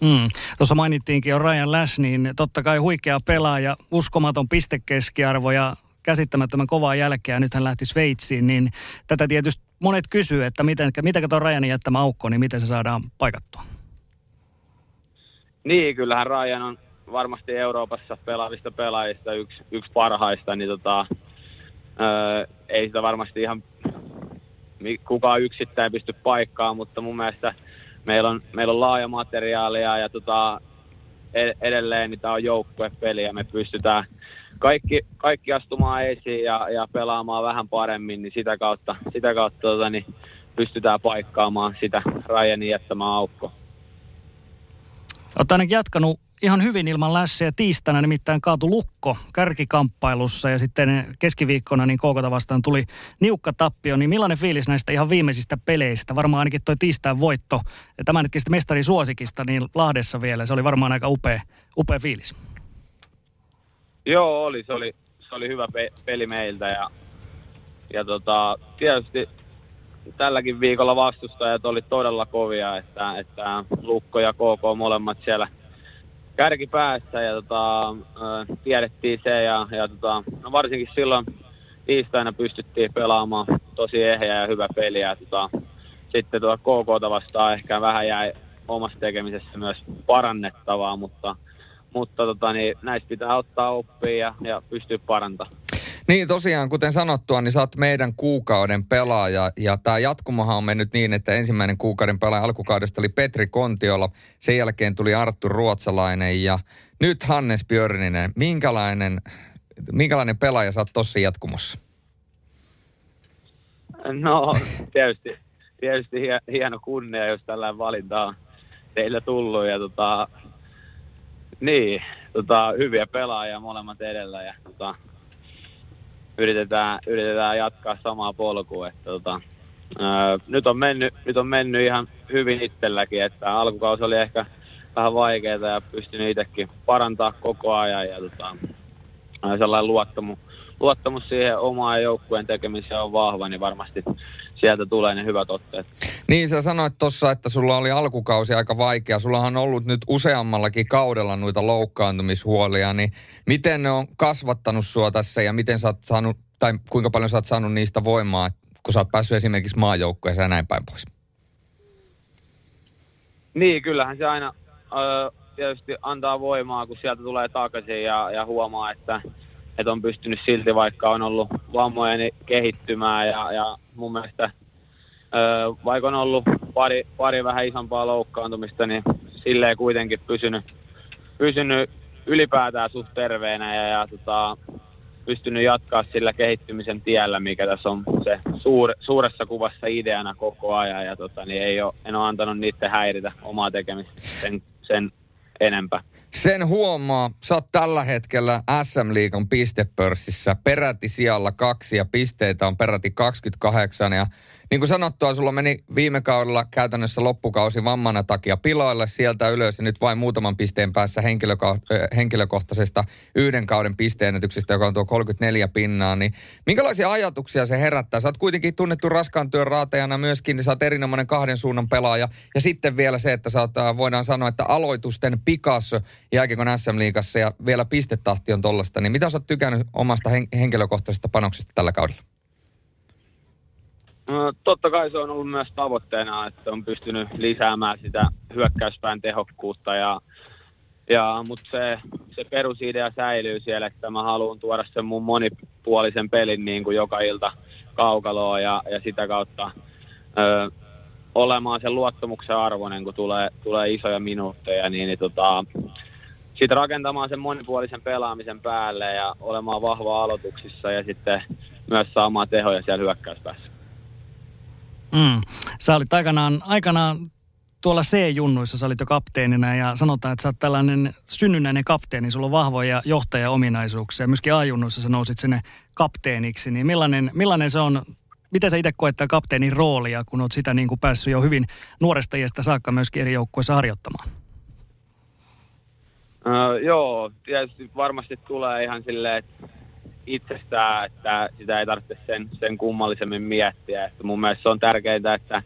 Mm. Tuossa mainittiinkin jo Ryan Lash, niin totta kai huikea pelaaja, uskomaton pistekeskiarvo ja käsittämättömän kovaa jälkeä, nyt hän lähti Sveitsiin, niin tätä tietysti monet kysyy, että miten, miten tuon Rajanin jättämä aukko, niin miten se saadaan paikattua? Niin, kyllähän Rajan on varmasti Euroopassa pelaavista pelaajista yksi, yksi parhaista, niin tota, öö, ei sitä varmasti ihan kukaan yksittäin pysty paikkaan, mutta mun mielestä meillä on, meillä on laaja materiaalia ja tota, edelleen niin tämä on joukkuepeli ja me pystytään – kaikki, kaikki astumaan esiin ja, ja pelaamaan vähän paremmin, niin sitä kautta, sitä kautta tota, niin pystytään paikkaamaan sitä Ryanin jättämään aukko. Olet ainakin jatkanut ihan hyvin ilman lässiä. Tiistaina nimittäin kaatu lukko kärkikamppailussa ja sitten keskiviikkona niin Koukota vastaan tuli niukka tappio. Niin millainen fiilis näistä ihan viimeisistä peleistä? Varmaan ainakin toi tiistain voitto ja tämänhetkistä mestarisuosikista niin Lahdessa vielä. Se oli varmaan aika upea, upea fiilis. Joo, oli. Se oli, se oli hyvä pe- peli meiltä ja, ja tota, tietysti tälläkin viikolla vastustajat oli todella kovia, että, että Lukko ja KK molemmat siellä kärkipäässä ja tota, tiedettiin se ja, ja tota, no varsinkin silloin tiistaina pystyttiin pelaamaan tosi ehjä ja hyvä peli ja tota, sitten tuota KK vastaan ehkä vähän jäi omassa tekemisessä myös parannettavaa, mutta, mutta tota, niin näistä pitää ottaa oppia ja, ja pystyä parantamaan. Niin tosiaan, kuten sanottua, niin sä oot meidän kuukauden pelaaja ja tämä jatkumohan on mennyt niin, että ensimmäinen kuukauden pelaaja alkukaudesta oli Petri Kontiola, sen jälkeen tuli Arttu Ruotsalainen ja nyt Hannes Björninen. Minkälainen, minkälainen pelaaja sä oot tossa jatkumossa? No tietysti, tietysti hieno kunnia, jos tällainen valinta on teillä tullut ja tota, niin, tota, hyviä pelaajia molemmat edellä ja tota, yritetään, yritetään jatkaa samaa polkua. Että, tota, ää, nyt, on mennyt, nyt on mennyt ihan hyvin itselläkin, että alkukausi oli ehkä vähän vaikeaa ja pystynyt itsekin parantaa koko ajan ja tota, sellainen luottamus, luottamus siihen omaan joukkueen tekemiseen on vahva, niin varmasti sieltä tulee ne hyvät otteet. Niin, sä sanoit tuossa, että sulla oli alkukausi aika vaikea. Sullahan on ollut nyt useammallakin kaudella noita loukkaantumishuolia, niin miten ne on kasvattanut sua tässä ja miten sä oot saanut, tai kuinka paljon sä oot saanut niistä voimaa, kun sä oot päässyt esimerkiksi maajoukkueeseen ja näin päin pois? Niin, kyllähän se aina ö, tietysti antaa voimaa, kun sieltä tulee takaisin ja, ja huomaa, että, että on pystynyt silti, vaikka on ollut vammoja, niin kehittymään ja, ja mun mielestä – vaikka on ollut pari, pari vähän isompaa loukkaantumista, niin silleen kuitenkin pysynyt, pysynyt ylipäätään suht terveenä ja, ja tota, pystynyt jatkaa sillä kehittymisen tiellä, mikä tässä on se suur, suuressa kuvassa ideana koko ajan. Ja tota, niin ei ole, en ole antanut niiden häiritä omaa tekemistä sen, sen enempää. Sen huomaa, sä oot tällä hetkellä SM Liikan pistepörssissä. Peräti sijalla kaksi ja pisteitä on peräti 28 ja niin kuin sanottua, sulla meni viime kaudella käytännössä loppukausi vammana takia piloille sieltä ylös ja nyt vain muutaman pisteen päässä henkilöko- henkilökohtaisesta yhden kauden pisteenetyksestä, joka on tuo 34 pinnaa. Niin minkälaisia ajatuksia se herättää? Sä oot kuitenkin tunnettu raskaan työn raatajana myöskin, niin sä oot erinomainen kahden suunnan pelaaja. Ja sitten vielä se, että sä oot, voidaan sanoa, että aloitusten Picasso jääkiekon SM-liigassa ja vielä pistetahti on tollasta. Niin mitä sä oot tykännyt omasta hen- henkilökohtaisesta panoksesta tällä kaudella? No, totta kai se on ollut myös tavoitteena, että on pystynyt lisäämään sitä hyökkäyspään tehokkuutta, ja, ja, mutta se, se perusidea säilyy siellä, että mä haluan tuoda sen mun monipuolisen pelin niin kuin joka ilta kaukaloon ja, ja sitä kautta ö, olemaan sen luottamuksen arvoinen, kun tulee, tulee isoja minuutteja, niin, niin tota, sitten rakentamaan sen monipuolisen pelaamisen päälle ja olemaan vahva aloituksissa ja sitten myös saamaan tehoja siellä hyökkäyspäässä. Mm. Sä olit aikanaan, aikanaan tuolla C-junnuissa, sä olit jo kapteenina ja sanotaan, että sä oot tällainen synnynnäinen kapteeni, sulla on vahvoja johtajaominaisuuksia. Myöskin A-junnuissa sä nousit sinne kapteeniksi, niin millainen, millainen se on, miten sä itse koet tämä kapteenin roolia, kun oot sitä niin kuin päässyt jo hyvin nuoresta iästä saakka myöskin eri joukkueissa harjoittamaan? Uh, joo, tietysti varmasti tulee ihan silleen, että itsestään, että sitä ei tarvitse sen, sen kummallisemmin miettiä. Että mun mielestä se on tärkeintä, että,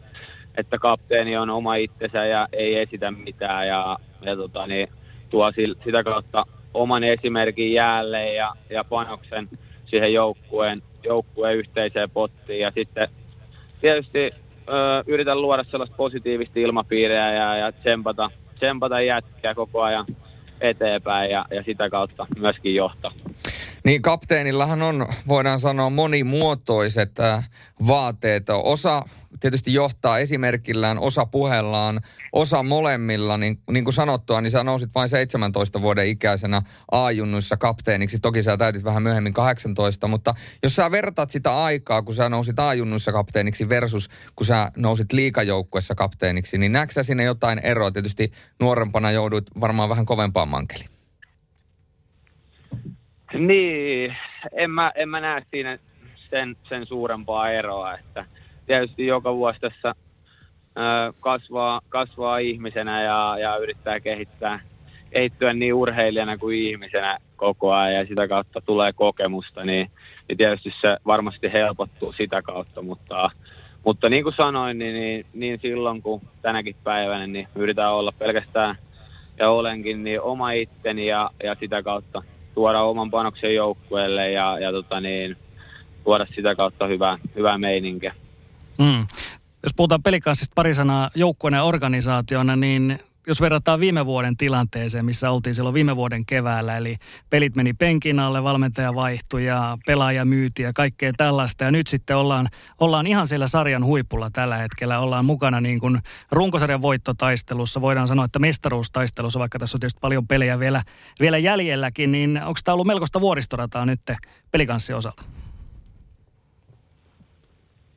että kapteeni on oma itsensä ja ei esitä mitään ja, ja tota, niin, tuo sitä kautta oman esimerkin jäälle ja, ja panoksen siihen joukkueen, joukkueen yhteiseen pottiin ja sitten tietysti ö, yritän luoda sellaista positiivista ilmapiiriä ja, ja tsempata, tsempata jätkiä koko ajan eteenpäin ja, ja sitä kautta myöskin johtaa. Niin kapteenillahan on, voidaan sanoa, monimuotoiset äh, vaateet. Osa tietysti johtaa esimerkillään, osa puhellaan, osa molemmilla. Niin, niin kuin sanottua, niin sä nousit vain 17 vuoden ikäisenä A-junnuissa kapteeniksi. Toki sä täytit vähän myöhemmin 18, mutta jos sä vertaat sitä aikaa, kun sä nousit A-junnuissa kapteeniksi versus kun sä nousit liikajoukkuessa kapteeniksi, niin näetkö sinne jotain eroa? Tietysti nuorempana joudut varmaan vähän kovempaan mankeliin. Niin, en mä, en mä näe siinä sen, sen suurempaa eroa, että tietysti joka vuosi tässä ö, kasvaa, kasvaa ihmisenä ja, ja yrittää kehittää, kehittyä niin urheilijana kuin ihmisenä koko ajan ja sitä kautta tulee kokemusta, niin, niin tietysti se varmasti helpottuu sitä kautta, mutta, mutta niin kuin sanoin, niin, niin, niin silloin kuin tänäkin päivänä, niin yritän olla pelkästään ja olenkin niin oma itteni ja, ja sitä kautta tuoda oman panoksen joukkueelle ja, ja tota niin, tuoda sitä kautta hyvää, hyvää meininkiä. Mm. Jos puhutaan pelikanssista pari sanaa joukkueena organisaationa, niin jos verrataan viime vuoden tilanteeseen, missä oltiin silloin viime vuoden keväällä, eli pelit meni penkin alle, valmentaja vaihtui ja pelaaja myyti ja kaikkea tällaista. Ja nyt sitten ollaan, ollaan ihan siellä sarjan huipulla tällä hetkellä. Ollaan mukana niin kuin runkosarjan voittotaistelussa. Voidaan sanoa, että mestaruustaistelussa, vaikka tässä on tietysti paljon pelejä vielä, vielä jäljelläkin, niin onko tämä ollut melkoista vuoristorataa nyt pelikanssin osalta?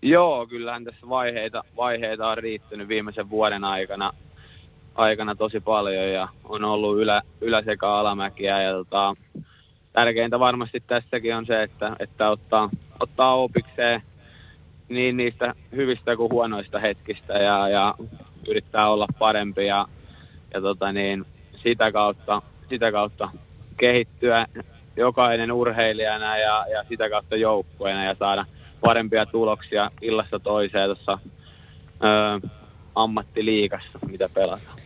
Joo, kyllähän tässä vaiheita, vaiheita on riittänyt viimeisen vuoden aikana aikana tosi paljon ja on ollut ylä, ylä- sekä alamäkiä. Ja tota, tärkeintä varmasti tässäkin on se, että, että ottaa, ottaa opikseen niin niistä hyvistä kuin huonoista hetkistä ja, ja yrittää olla parempi ja, ja tota niin, sitä, kautta, sitä kautta kehittyä jokainen urheilijana ja, ja sitä kautta joukkueena ja saada parempia tuloksia illasta toiseen tuossa ammattiliigassa, mitä pelataan.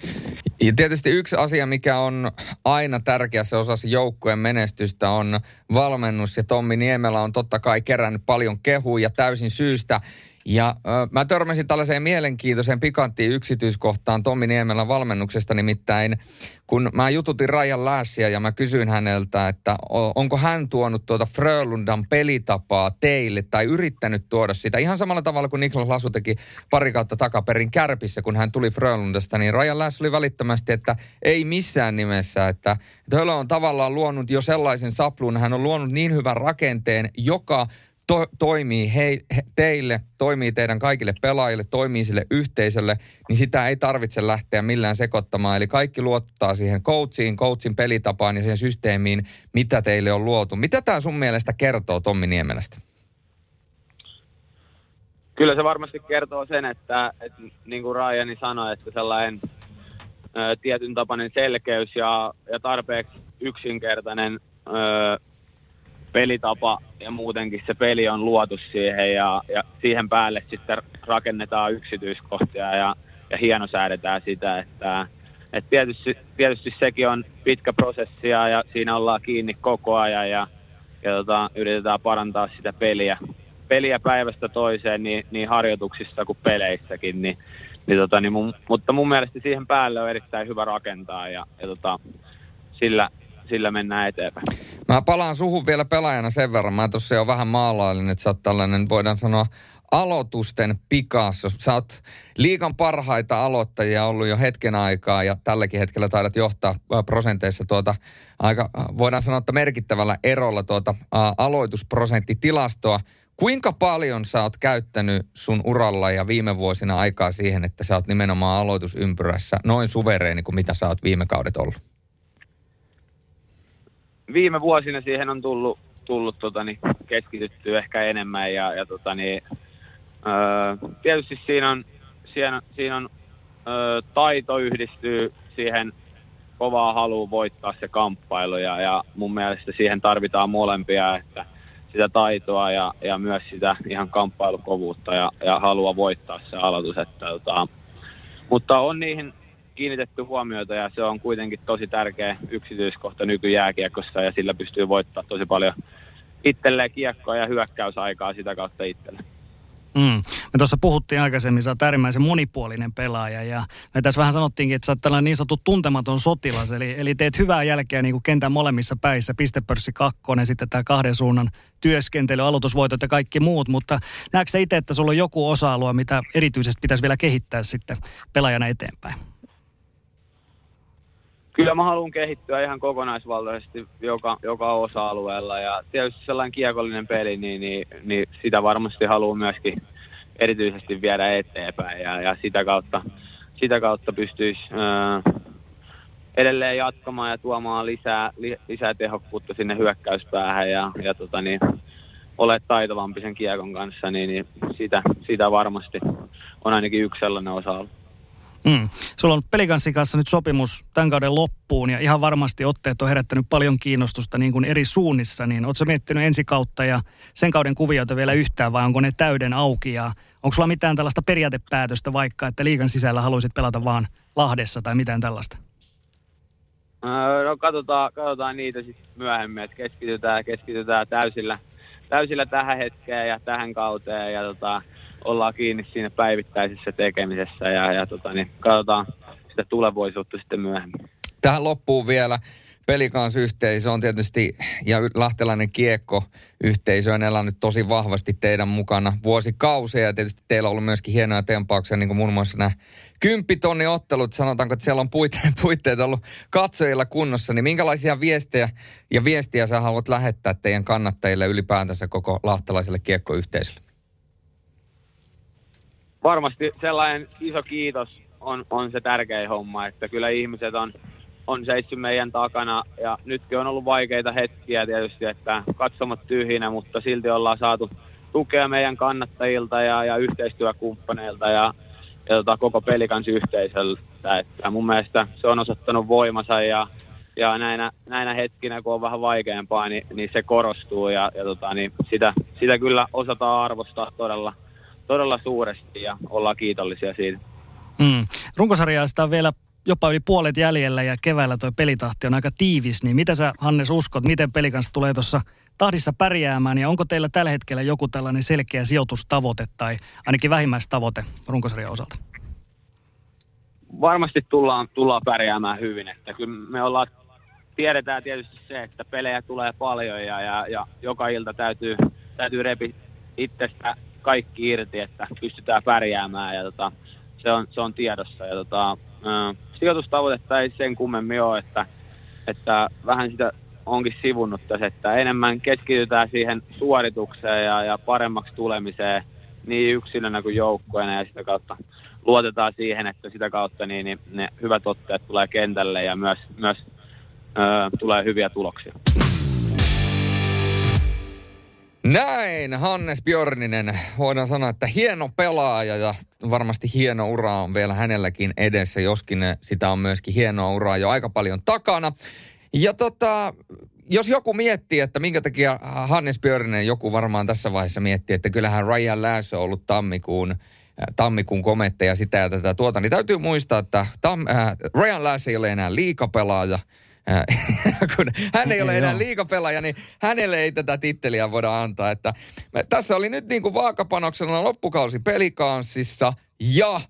Ja tietysti yksi asia, mikä on aina tärkeässä osassa joukkueen menestystä, on valmennus. Ja Tommi Niemelä on totta kai kerännyt paljon kehuja täysin syystä. Ja äh, mä törmäsin tällaiseen mielenkiintoiseen pikanttiin yksityiskohtaan Tommi Niemelän valmennuksesta, nimittäin kun mä jututin Rajan Lässiä ja mä kysyin häneltä, että onko hän tuonut tuota Frölundan pelitapaa teille tai yrittänyt tuoda sitä? Ihan samalla tavalla kuin Niklas Lasu teki pari kautta takaperin kärpissä, kun hän tuli Frölundasta, niin Rajan Läs oli välittömästi, että ei missään nimessä, että, että Hölö on tavallaan luonut jo sellaisen sapluun, hän on luonut niin hyvän rakenteen, joka to, toimii hei, he, teille, toimii teidän kaikille pelaajille, toimii sille yhteisölle, niin sitä ei tarvitse lähteä millään sekoittamaan. Eli kaikki luottaa siihen coachiin, coachin pelitapaan ja siihen systeemiin, mitä teille on luotu. Mitä tämä sun mielestä kertoo Tommi Niemelästä? Kyllä se varmasti kertoo sen, että, että niin kuin Rajani sanoi, että sellainen ö, tietyn tapainen selkeys ja, ja tarpeeksi yksinkertainen ö, pelitapa ja muutenkin se peli on luotu siihen ja, ja siihen päälle sitten rakennetaan yksityiskohtia ja, ja hienosäädetään sitä, että et tietysti, tietysti sekin on pitkä prosessi ja siinä ollaan kiinni koko ajan ja, ja tota, yritetään parantaa sitä peliä, peliä päivästä toiseen niin, niin harjoituksissa kuin peleissäkin, niin, niin, tota, niin mun, mutta mun mielestä siihen päälle on erittäin hyvä rakentaa ja, ja tota, sillä, sillä mennään eteenpäin. Mä palaan suhun vielä pelaajana sen verran. Mä tuossa jo vähän maalailin, että sä oot tällainen, voidaan sanoa, aloitusten Picasso. Sä oot liikan parhaita aloittajia ollut jo hetken aikaa ja tälläkin hetkellä taidat johtaa prosenteissa tuota aika, voidaan sanoa, että merkittävällä erolla tuota ä, aloitusprosenttitilastoa. Kuinka paljon sä oot käyttänyt sun uralla ja viime vuosina aikaa siihen, että sä oot nimenomaan aloitusympyrässä noin suvereeni kuin mitä sä oot viime kaudet ollut? Viime vuosina siihen on tullut, tullut tota, niin, keskitytty ehkä enemmän ja, ja tota, niin, öö, tietysti siinä on, siinä, siinä on öö, taito yhdistyy siihen kovaa haluun voittaa se kamppailu ja, ja mun mielestä siihen tarvitaan molempia, että sitä taitoa ja, ja myös sitä ihan kamppailukovuutta ja, ja halua voittaa se aloitus. Että, tota, mutta on niihin kiinnitetty huomiota ja se on kuitenkin tosi tärkeä yksityiskohta nykyjääkiekossa ja sillä pystyy voittamaan tosi paljon itselleen kiekkoa ja hyökkäysaikaa sitä kautta itselle. Mm. Me tuossa puhuttiin aikaisemmin, sä oot äärimmäisen monipuolinen pelaaja ja me tässä vähän sanottiinkin, että sä oot tällainen niin sanottu tuntematon sotilas, eli, eli teet hyvää jälkeä niin kuin kentän molemmissa päissä, pistepörssi kakkonen, sitten tämä kahden suunnan työskentely, aloitusvoitot ja kaikki muut, mutta näetkö sä itse, että sulla on joku osa-alue, mitä erityisesti pitäisi vielä kehittää sitten pelaajana eteenpäin? Kyllä mä haluan kehittyä ihan kokonaisvaltaisesti joka, joka osa-alueella ja tietysti sellainen kiekollinen peli, niin, niin, niin sitä varmasti haluan myöskin erityisesti viedä eteenpäin ja, ja sitä kautta, sitä kautta pystyisi ää, edelleen jatkamaan ja tuomaan lisää, li, lisää tehokkuutta sinne hyökkäyspäähän ja, ja tota niin, olet taitavampi sen kiekon kanssa, niin, niin sitä, sitä varmasti on ainakin yksi sellainen osa-alue. Mm. Sulla on pelikanssin kanssa nyt sopimus tämän kauden loppuun ja ihan varmasti otteet on herättänyt paljon kiinnostusta niin kuin eri suunnissa. Niin ootko miettinyt ensi kautta ja sen kauden kuvioita vielä yhtään vai onko ne täyden auki ja onko sulla mitään tällaista periaatepäätöstä vaikka, että liikan sisällä haluaisit pelata vaan Lahdessa tai mitään tällaista? No katsotaan, katsotaan niitä sitten myöhemmin, että keskitytään, keskitytään täysillä, täysillä tähän hetkeen ja tähän kauteen ja tota, ollaan kiinni siinä päivittäisessä tekemisessä ja, ja tota, niin katsotaan sitä tulevaisuutta sitten myöhemmin. Tähän loppuu vielä pelikansyhteisö on tietysti, ja lahtelainen kiekko-yhteisö on elänyt tosi vahvasti teidän mukana vuosikausia, ja tietysti teillä on ollut myöskin hienoja tempauksia, niin kuin muun muassa nämä kymppitonni ottelut, sanotaanko, että siellä on puitteet, puitteet ollut katsojilla kunnossa, niin minkälaisia viestejä ja viestiä sä haluat lähettää teidän kannattajille ylipäätänsä koko lahtelaiselle kiekkoyhteisölle? Varmasti sellainen iso kiitos on, on se tärkein homma, että kyllä ihmiset on on seissyt meidän takana ja nytkin on ollut vaikeita hetkiä tietysti, että katsomat tyhjinä, mutta silti ollaan saatu tukea meidän kannattajilta ja, ja yhteistyökumppaneilta ja, ja tota, koko pelikansyhteisöltä. Että mun mielestä se on osoittanut voimansa ja, ja näinä, näinä hetkinä, kun on vähän vaikeampaa, niin, niin se korostuu ja, ja tota, niin sitä, sitä kyllä osataan arvostaa todella, todella suuresti ja ollaan kiitollisia siitä. Mm. Runkosarjaa sitä on vielä jopa yli puolet jäljellä ja keväällä tuo pelitahti on aika tiivis, niin mitä sä Hannes uskot, miten pelikanssa tulee tuossa tahdissa pärjäämään ja onko teillä tällä hetkellä joku tällainen selkeä sijoitustavoite tai ainakin vähimmäistavoite runkosarjan osalta? Varmasti tullaan, tullaan pärjäämään hyvin, että kyllä me ollaan, tiedetään tietysti se, että pelejä tulee paljon ja, ja, ja joka ilta täytyy, täytyy repi itsestä kaikki irti, että pystytään pärjäämään ja tota, se, on, se on tiedossa. Ja tota, sijoitustavoitetta ei sen kummemmin ole, että, että vähän sitä onkin sivunnut tässä, että enemmän keskitytään siihen suoritukseen ja, ja paremmaksi tulemiseen niin yksilönä kuin joukkueena ja sitä kautta luotetaan siihen, että sitä kautta niin, niin ne hyvät otteet tulee kentälle ja myös, myös ö, tulee hyviä tuloksia. Näin, Hannes Björninen. Voidaan sanoa, että hieno pelaaja ja varmasti hieno ura on vielä hänelläkin edessä, joskin sitä on myöskin hienoa uraa jo aika paljon takana. Ja tota, jos joku miettii, että minkä takia Hannes Björninen, joku varmaan tässä vaiheessa miettii, että kyllähän Ryan Lass on ollut tammikuun tammikuun kometteja sitä ja tätä tuota, niin täytyy muistaa, että tam, äh, Ryan Lass ei ole enää liikapelaaja – kun hän ei ole enää liikapelaaja, niin hänelle ei tätä titteliä voida antaa. Että tässä oli nyt niin kuin vaakapanoksena loppukausi pelikanssissa ja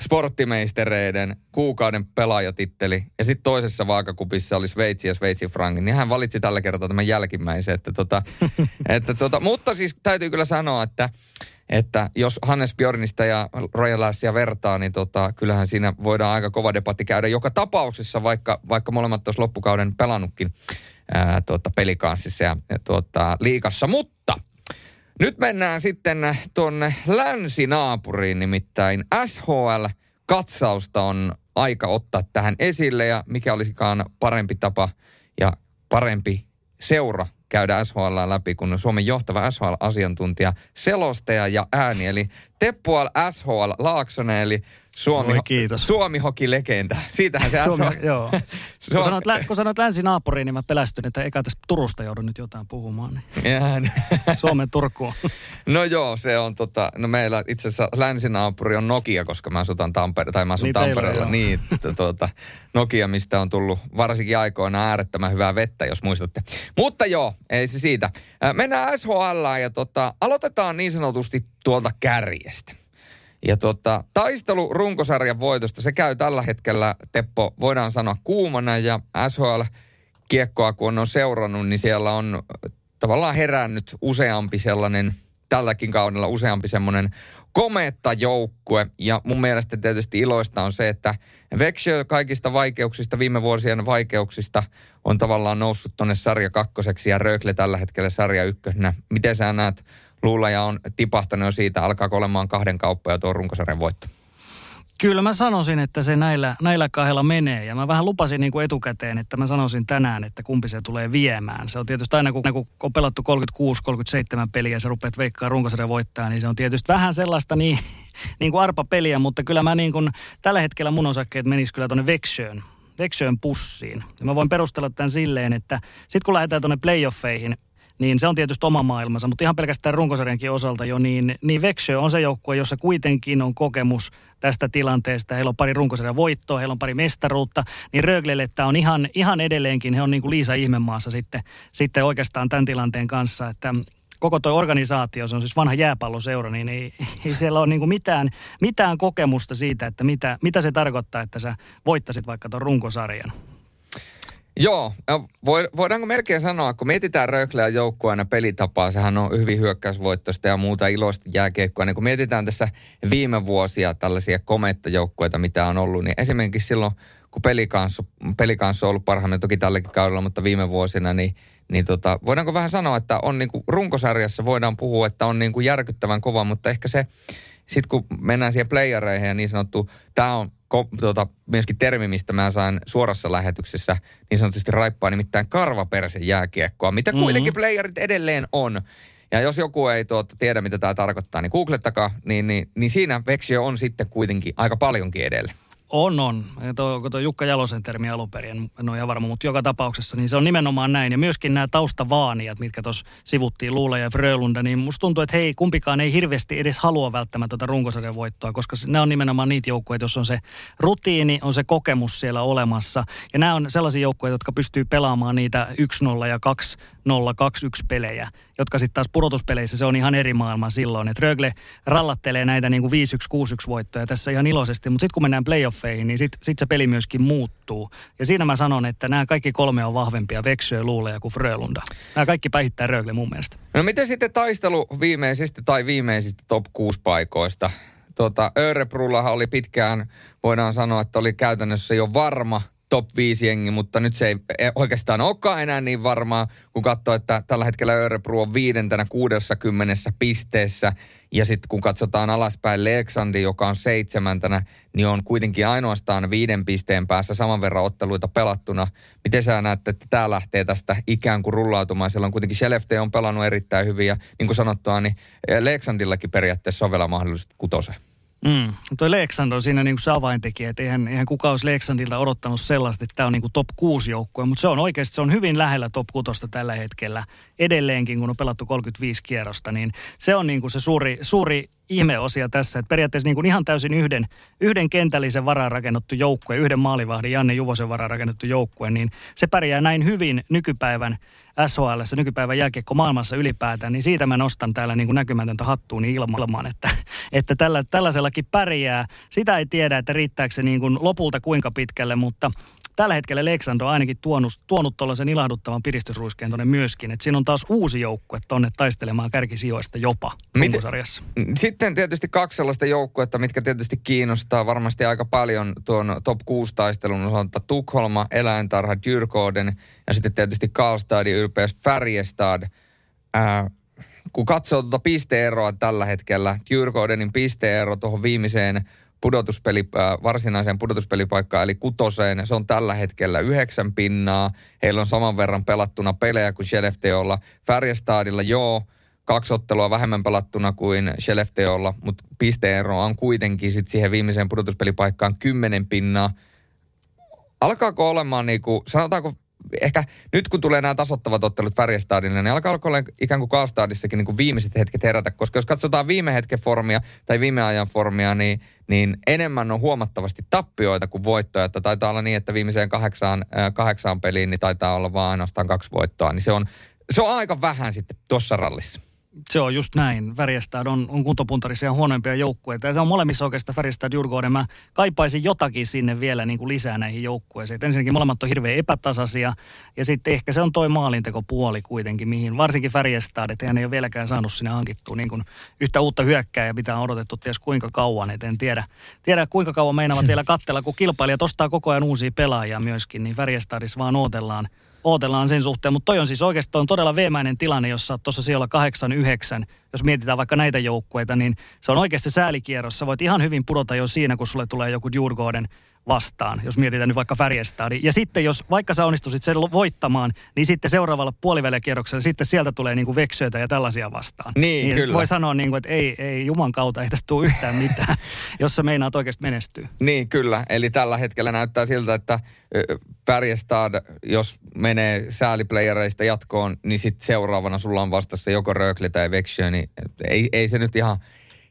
sporttimeistereiden kuukauden pelaajatitteli. Ja sitten toisessa vaakakupissa oli Sveitsi ja Sveitsi Frankin. Niin hän valitsi tällä kertaa tämän jälkimmäisen. Että tota, että tota, mutta siis täytyy kyllä sanoa, että että jos Hannes Björnistä ja Royal Lassia vertaa, niin tota, kyllähän siinä voidaan aika kova debatti käydä. Joka tapauksessa, vaikka, vaikka molemmat olisi loppukauden pelannutkin ää, tuota, pelikanssissa ja, ja tuota, liikassa. Mutta nyt mennään sitten tuonne länsinaapuriin, nimittäin SHL-katsausta on aika ottaa tähän esille. Ja mikä olisikaan parempi tapa ja parempi seura käydä SHL läpi, kun Suomen johtava SHL-asiantuntija, selostaja ja ääni, eli Teppual SHL Laaksonen, eli Suomi, Oi, kiitos. Suomi hoki-legenda. Siitähän se Suomi, SHL... Joo. kun, sanoit, kun sanoit länsinaapuriin, niin mä pelästyn, että eikä tästä Turusta joudu nyt jotain puhumaan. Niin. Suomen Turkuun. no joo, se on tota, no meillä itse asiassa länsinaapuri on Nokia, koska mä asutan Tampere, tai mä asun niin Tampereella. Niin, tuota, Nokia, mistä on tullut varsinkin aikoina äärettömän hyvää vettä, jos muistatte. Mutta joo, ei se siitä. Mennään SHL ja tota, aloitetaan niin sanotusti tuolta kärjestä. Ja tota, taistelu runkosarjan voitosta, se käy tällä hetkellä, Teppo, voidaan sanoa kuumana ja SHL-kiekkoa kun on seurannut, niin siellä on tavallaan herännyt useampi sellainen, tälläkin kaudella useampi semmoinen kometta joukkue. Ja mun mielestä tietysti iloista on se, että Vexjö kaikista vaikeuksista, viime vuosien vaikeuksista, on tavallaan noussut tonne sarja kakkoseksi ja Rögle tällä hetkellä sarja ykkösenä. Miten sä näet ja on tipahtanut jo siitä, alkaa olemaan kahden kauppoja tuo runkosarjan voitto? Kyllä mä sanoisin, että se näillä, näillä kahdella menee. Ja mä vähän lupasin niin kuin etukäteen, että mä sanoisin tänään, että kumpi se tulee viemään. Se on tietysti aina, kun, kun on pelattu 36-37 peliä ja sä rupeat veikkaa runkosarja voittaa, niin se on tietysti vähän sellaista niin, niin kuin arpa-peliä. Mutta kyllä mä niin kuin, tällä hetkellä mun osakkeet menis kyllä tuonne Veksöön, Veksöön pussiin. Ja mä voin perustella tämän silleen, että sitten kun lähdetään tuonne playoffeihin – niin se on tietysti oma maailmansa, mutta ihan pelkästään runkosarjankin osalta jo, niin, niin Veksö on se joukkue, jossa kuitenkin on kokemus tästä tilanteesta. Heillä on pari runkosarjan voittoa, heillä on pari mestaruutta, niin Röglelle tämä on ihan, ihan edelleenkin, he on niin kuin Liisa Ihmemaassa sitten, sitten oikeastaan tämän tilanteen kanssa, että koko tuo organisaatio, se on siis vanha jääpalloseura, niin ei, ei siellä ole niin mitään, mitään kokemusta siitä, että mitä, mitä se tarkoittaa, että sä voittasit vaikka tuon runkosarjan. Joo, voidaanko melkein sanoa, kun mietitään Rökleä joukkueena pelitapaa, sehän on hyvin hyökkäysvoittoista ja muuta iloista jääkeikkoa, niin kun mietitään tässä viime vuosia tällaisia komettajoukkueita, mitä on ollut, niin esimerkiksi silloin, kun pelikanssu, pelikanssu on ollut parhaimmillaan toki tälläkin kaudella, mutta viime vuosina, niin, niin tota, voidaanko vähän sanoa, että on niin kuin runkosarjassa voidaan puhua, että on niin kuin järkyttävän kova, mutta ehkä se, sitten kun mennään siihen playereihin ja niin sanottu, tämä on ko, tuota, myöskin termi, mistä mä sain suorassa lähetyksessä niin sanotusti raippaa, nimittäin karvapersen jääkiekkoa, mitä mm-hmm. kuitenkin playerit edelleen on. Ja jos joku ei tuota, tiedä, mitä tämä tarkoittaa, niin googlettakaa, niin, niin, niin siinä Veksio on sitten kuitenkin aika paljonkin edellä. On, on. Tuo, tuo Jukka Jalosen termi alun perin, en ole ihan varma, mutta joka tapauksessa niin se on nimenomaan näin. Ja myöskin nämä taustavaanijat, mitkä tuossa sivuttiin, Luula ja Frölunda, niin musta tuntuu, että hei, kumpikaan ei hirveästi edes halua välttämättä tuota runkosarjan voittoa, koska nämä on nimenomaan niitä joukkueita, jos on se rutiini, on se kokemus siellä olemassa. Ja nämä on sellaisia joukkueita, jotka pystyy pelaamaan niitä 1-0 ja 2 0-2-1 pelejä, jotka sitten taas pudotuspeleissä se on ihan eri maailma silloin. Että Rögle rallattelee näitä niin kuin 5-1-6-1 voittoja tässä ihan iloisesti, mutta sitten kun mennään playoffeihin, niin sitten sit se peli myöskin muuttuu. Ja siinä mä sanon, että nämä kaikki kolme on vahvempia Veksö, Luuleja kuin Frölunda. Nämä kaikki päihittää Rögle mun mielestä. No miten sitten taistelu viimeisistä tai viimeisistä top 6 paikoista? Tuota, Örebrullahan oli pitkään, voidaan sanoa, että oli käytännössä jo varma top 5 jengi, mutta nyt se ei oikeastaan olekaan enää niin varmaa, kun katsoo, että tällä hetkellä Örebro on viidentenä 60 pisteessä. Ja sitten kun katsotaan alaspäin Leeksandi, joka on seitsemäntenä, niin on kuitenkin ainoastaan viiden pisteen päässä saman verran otteluita pelattuna. Miten sä näet, että tämä lähtee tästä ikään kuin rullautumaan? Siellä on kuitenkin Shelefte on pelannut erittäin hyvin ja niin kuin sanottua, niin Leeksandillakin periaatteessa on vielä mahdollisuus kutoseen. Mm. Toi Leksand on siinä niinku se avaintekijä, että eihän, eihän kukaan olisi Leksandilta odottanut sellaista, että tämä on niinku top 6 joukkue, mutta se on oikeasti se on hyvin lähellä top 6 tällä hetkellä. Edelleenkin, kun on pelattu 35 kierrosta, niin se on niinku se suuri, suuri ihmeosia tässä, että periaatteessa niin kuin ihan täysin yhden, yhden kentällisen varaan rakennettu joukkue, yhden maalivahdin Janne Juvosen varaan rakennettu joukkue, niin se pärjää näin hyvin nykypäivän SHL, nykypäivän jääkiekko maailmassa ylipäätään, niin siitä mä nostan täällä niin kuin näkymätöntä hattuun ilman, että, että tällä, tällaisellakin pärjää. Sitä ei tiedä, että riittääkö se niin kuin lopulta kuinka pitkälle, mutta tällä hetkellä Leksandro on ainakin tuonut, tuonut tuollaisen ilahduttavan piristysruiskeen tuonne myöskin. Että siinä on taas uusi joukkue tuonne taistelemaan kärkisijoista jopa runkosarjassa. Sitten tietysti kaksi sellaista joukkuetta, mitkä tietysti kiinnostaa varmasti aika paljon tuon top 6 taistelun osalta. Tukholma, Eläintarha, Dyrkoden ja sitten tietysti Karlstadin ylpeys Färjestad. Äh, kun katsoo tuota pisteeroa tällä hetkellä, Dyrkodenin pisteero tuohon viimeiseen pudotuspeli, äh, varsinaiseen pudotuspelipaikkaan, eli kutoseen. Se on tällä hetkellä yhdeksän pinnaa. Heillä on saman verran pelattuna pelejä kuin Skellefteålla. Färjestadilla joo, kaksi ottelua vähemmän pelattuna kuin Skellefteålla, mutta pisteero on kuitenkin sit siihen viimeiseen pudotuspelipaikkaan kymmenen pinnaa. Alkaako olemaan niinku, sanotaanko ehkä nyt kun tulee nämä tasottavat ottelut Färjestadille, niin alkaa olla ikään kuin Kaalstadissakin niin kuin viimeiset hetket herätä, koska jos katsotaan viime hetken formia tai viime ajan formia, niin, niin enemmän on huomattavasti tappioita kuin voittoja. Että taitaa olla niin, että viimeiseen kahdeksaan, äh, kahdeksaan peliin niin taitaa olla vain ainoastaan kaksi voittoa, niin se on, se on aika vähän sitten tuossa rallissa. Se on just näin. Färjestad on, on kuntopuntarisia huonoimpia joukkueita. Ja se on molemmissa oikeastaan Färjestad Djurgården. Mä kaipaisin jotakin sinne vielä niin kuin lisää näihin joukkueisiin. Et ensinnäkin molemmat on hirveän epätasaisia. Ja sitten ehkä se on toi maalintekopuoli kuitenkin, mihin varsinkin Färjestad, että hän ei ole vieläkään saanut sinne hankittua niin kuin yhtä uutta hyökkää mitä on odotettu ties kuinka kauan. Et en tiedä, tiedä kuinka kauan meinaavat vielä kattella, kun kilpailijat ostaa koko ajan uusia pelaajia myöskin, niin Färjestadissa vaan odotellaan – ootellaan sen suhteen. Mutta toi on siis oikeasti on todella veemäinen tilanne, jossa tuossa siellä 8-9, jos mietitään vaikka näitä joukkueita, niin se on oikeasti säälikierros. Sä voit ihan hyvin pudota jo siinä, kun sulle tulee joku Djurgården vastaan, jos mietitään nyt vaikka Färjestadi. Ja sitten jos vaikka sä onnistuisit sen voittamaan, niin sitten seuraavalla puolivälikierroksella sitten sieltä tulee niin kuin veksöitä ja tällaisia vastaan. Niin, niin kyllä. Voi sanoa niin kuin, että ei, ei Juman kautta ei tästä tule yhtään mitään, jos sä meinaat oikeasti menestyä. Niin, kyllä. Eli tällä hetkellä näyttää siltä, että Färjestad, jos menee sääliplayereista jatkoon, niin sitten seuraavana sulla on vastassa joko Rögle tai Växjö, niin ei, ei se nyt ihan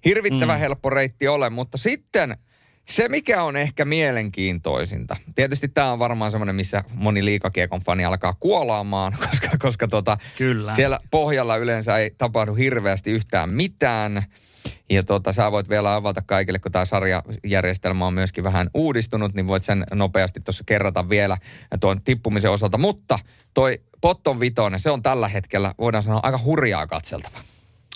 hirvittävän mm. helppo reitti ole, mutta sitten – se, mikä on ehkä mielenkiintoisinta, tietysti tämä on varmaan semmoinen, missä moni liikakiekon fani alkaa kuolaamaan, koska, koska tota, Kyllä. siellä pohjalla yleensä ei tapahdu hirveästi yhtään mitään. Ja tota, sä voit vielä avata kaikille, kun tämä sarjajärjestelmä on myöskin vähän uudistunut, niin voit sen nopeasti tuossa kerrata vielä tuon tippumisen osalta. Mutta toi Potton vitonen, se on tällä hetkellä, voidaan sanoa, aika hurjaa katseltava.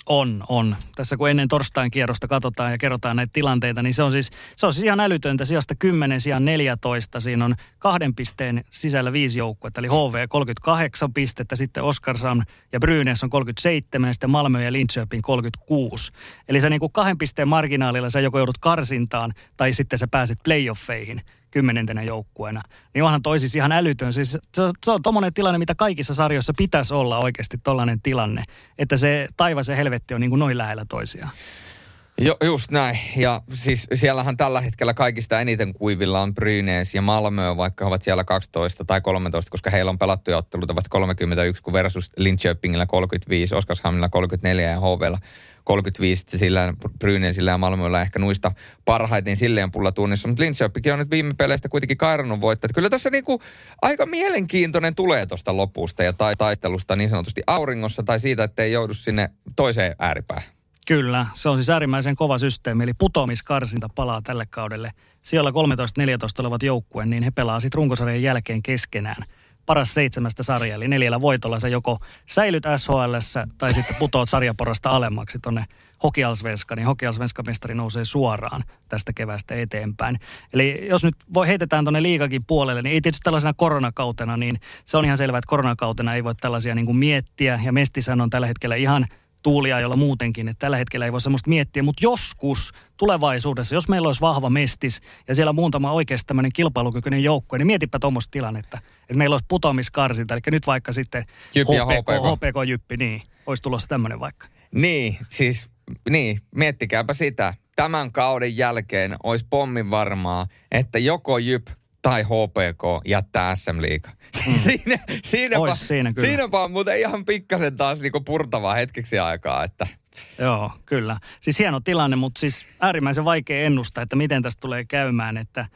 On, on. Tässä kun ennen torstain kierrosta katsotaan ja kerrotaan näitä tilanteita, niin se on siis, se on siis ihan älytöntä. Sijasta 10, sijaan 14. Siinä on kahden pisteen sisällä viisi joukkuetta, eli HV 38 pistettä, sitten Oskarsam ja Brynäs on 37, ja sitten Malmö ja Linköping 36. Eli sä niin kuin kahden pisteen marginaalilla sä joko joudut karsintaan, tai sitten sä pääset playoffeihin kymmenentenä joukkueena. Niin onhan toi siis ihan älytön. Siis se, se on tommonen tilanne, mitä kaikissa sarjoissa pitäisi olla oikeasti tollainen tilanne. Että se taivas ja helvetti on niin kuin noin lähellä toisiaan. Jo, just näin. Ja siis siellähän tällä hetkellä kaikista eniten kuivilla on Brynäs ja Malmö, vaikka ovat siellä 12 tai 13, koska heillä on pelattuja otteluita vasta 31, kun versus Linköpingillä 35, Oskarshamnilla 34 ja HVlla 35 sillä Brynäsillä ja Malmöllä ehkä nuista parhaiten silleen pulla tunnissa. Mutta Linköpingin on nyt viime peleistä kuitenkin kairannut voittaa. Kyllä tässä niinku aika mielenkiintoinen tulee tuosta lopusta ja tai taistelusta niin sanotusti auringossa tai siitä, että ei joudu sinne toiseen ääripäähän. Kyllä, se on siis äärimmäisen kova systeemi, eli putoamiskarsinta palaa tälle kaudelle. Siellä 13-14 olevat joukkueen, niin he pelaa sitten runkosarjan jälkeen keskenään paras seitsemästä sarjaa, eli neljällä voitolla sä joko säilyt SHL tai sitten putoat sarjaporasta alemmaksi tonne Hokialsvenska, niin Hokialsvenska mestari nousee suoraan tästä kevästä eteenpäin. Eli jos nyt voi heitetään tuonne liikakin puolelle, niin ei tietysti tällaisena koronakautena, niin se on ihan selvää, että koronakautena ei voi tällaisia niin kuin miettiä. Ja Mestisän on tällä hetkellä ihan – tuulia, jolla muutenkin, että tällä hetkellä ei voi semmoista miettiä, mutta joskus tulevaisuudessa, jos meillä olisi vahva mestis ja siellä muutama oikeasti tämmöinen kilpailukykyinen joukkue, niin mietipä tuommoista tilannetta, että meillä olisi putoamiskarsinta, eli nyt vaikka sitten Jyppi HPK, HPK. HPK Jyppi, niin, olisi tulossa tämmöinen vaikka. Niin, siis niin, miettikääpä sitä. Tämän kauden jälkeen olisi pommin varmaa, että joko Jyp tai HPK jättää SM Liiga. Mm. siinä, siinäpä, siinä kyllä. siinäpä on muuten ihan pikkasen taas niinku purtavaa hetkeksi aikaa, että... Joo, kyllä. Siis hieno tilanne, mutta siis äärimmäisen vaikea ennustaa, että miten tästä tulee käymään. Että,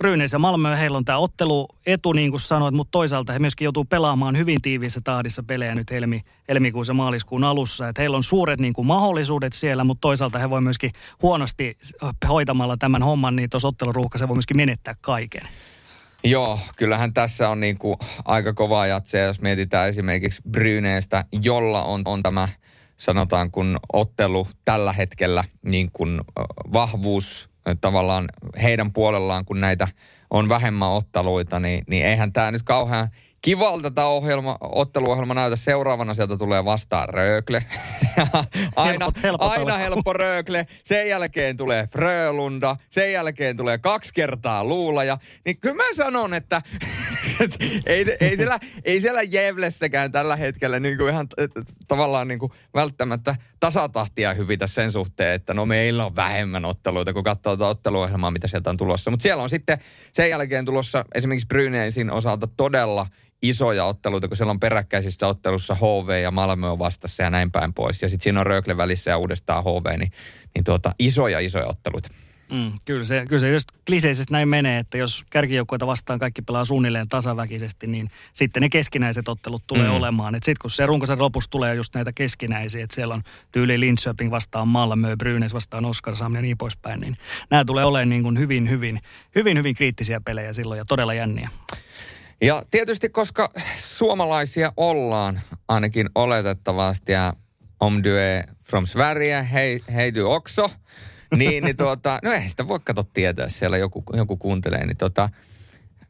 Brynäs ja Malmö, heillä on tämä ottelu etu, niin kuin sanoit, mutta toisaalta he myöskin joutuu pelaamaan hyvin tiiviissä tahdissa pelejä nyt helmi, helmikuun ja maaliskuun alussa. Et heillä on suuret niin kuin, mahdollisuudet siellä, mutta toisaalta he voi myöskin huonosti hoitamalla tämän homman, niin tuossa otteluruuhkassa voi myöskin menettää kaiken. Joo, kyllähän tässä on niin kuin aika kovaa jatsia, jos mietitään esimerkiksi Bryneestä, jolla on, on tämä sanotaan kun ottelu tällä hetkellä niin kuin vahvuus tavallaan heidän puolellaan, kun näitä on vähemmän otteluita, niin, niin eihän tämä nyt kauhean kivalta tämä ohjelma, otteluohjelma näytä. Seuraavana sieltä tulee vastaan Röökle. aina, helpot, helpot aina helppo Röökle. Sen jälkeen tulee Frölunda. Sen jälkeen tulee kaksi kertaa Luulaja. Niin kyllä mä sanon, että ei, ei, siellä, ei siellä Jevlessäkään tällä hetkellä niin kuin ihan tavallaan niin kuin välttämättä tasatahtia hyvitä sen suhteen, että no meillä on vähemmän otteluita, kun katsoo tuota otteluohjelmaa, mitä sieltä on tulossa. Mutta siellä on sitten sen jälkeen tulossa esimerkiksi Bryneisin osalta todella isoja otteluita, kun siellä on peräkkäisissä ottelussa HV ja Malmö on vastassa ja näin päin pois. Ja sitten siinä on Rögle välissä ja uudestaan HV, niin, niin tuota, isoja isoja otteluita. Mm, kyllä, se, kyllä se just kliseisesti näin menee, että jos kärkijoukkoita vastaan kaikki pelaa suunnilleen tasaväkisesti, niin sitten ne keskinäiset ottelut tulee mm. olemaan. Sitten kun se runkosen lopussa tulee just näitä keskinäisiä, että siellä on tyyli Linköping vastaan Malmö, Brynäs vastaan Oskarshamn ja niin poispäin, niin nämä tulee olemaan niin kuin hyvin, hyvin, hyvin, hyvin kriittisiä pelejä silloin ja todella jänniä. Ja tietysti, koska suomalaisia ollaan ainakin oletettavasti ja om du är from Sverige, hei, hei du också, niin, niin tuota, no eihän sitä voi katsoa tietää, siellä joku, joku kuuntelee, niin tota,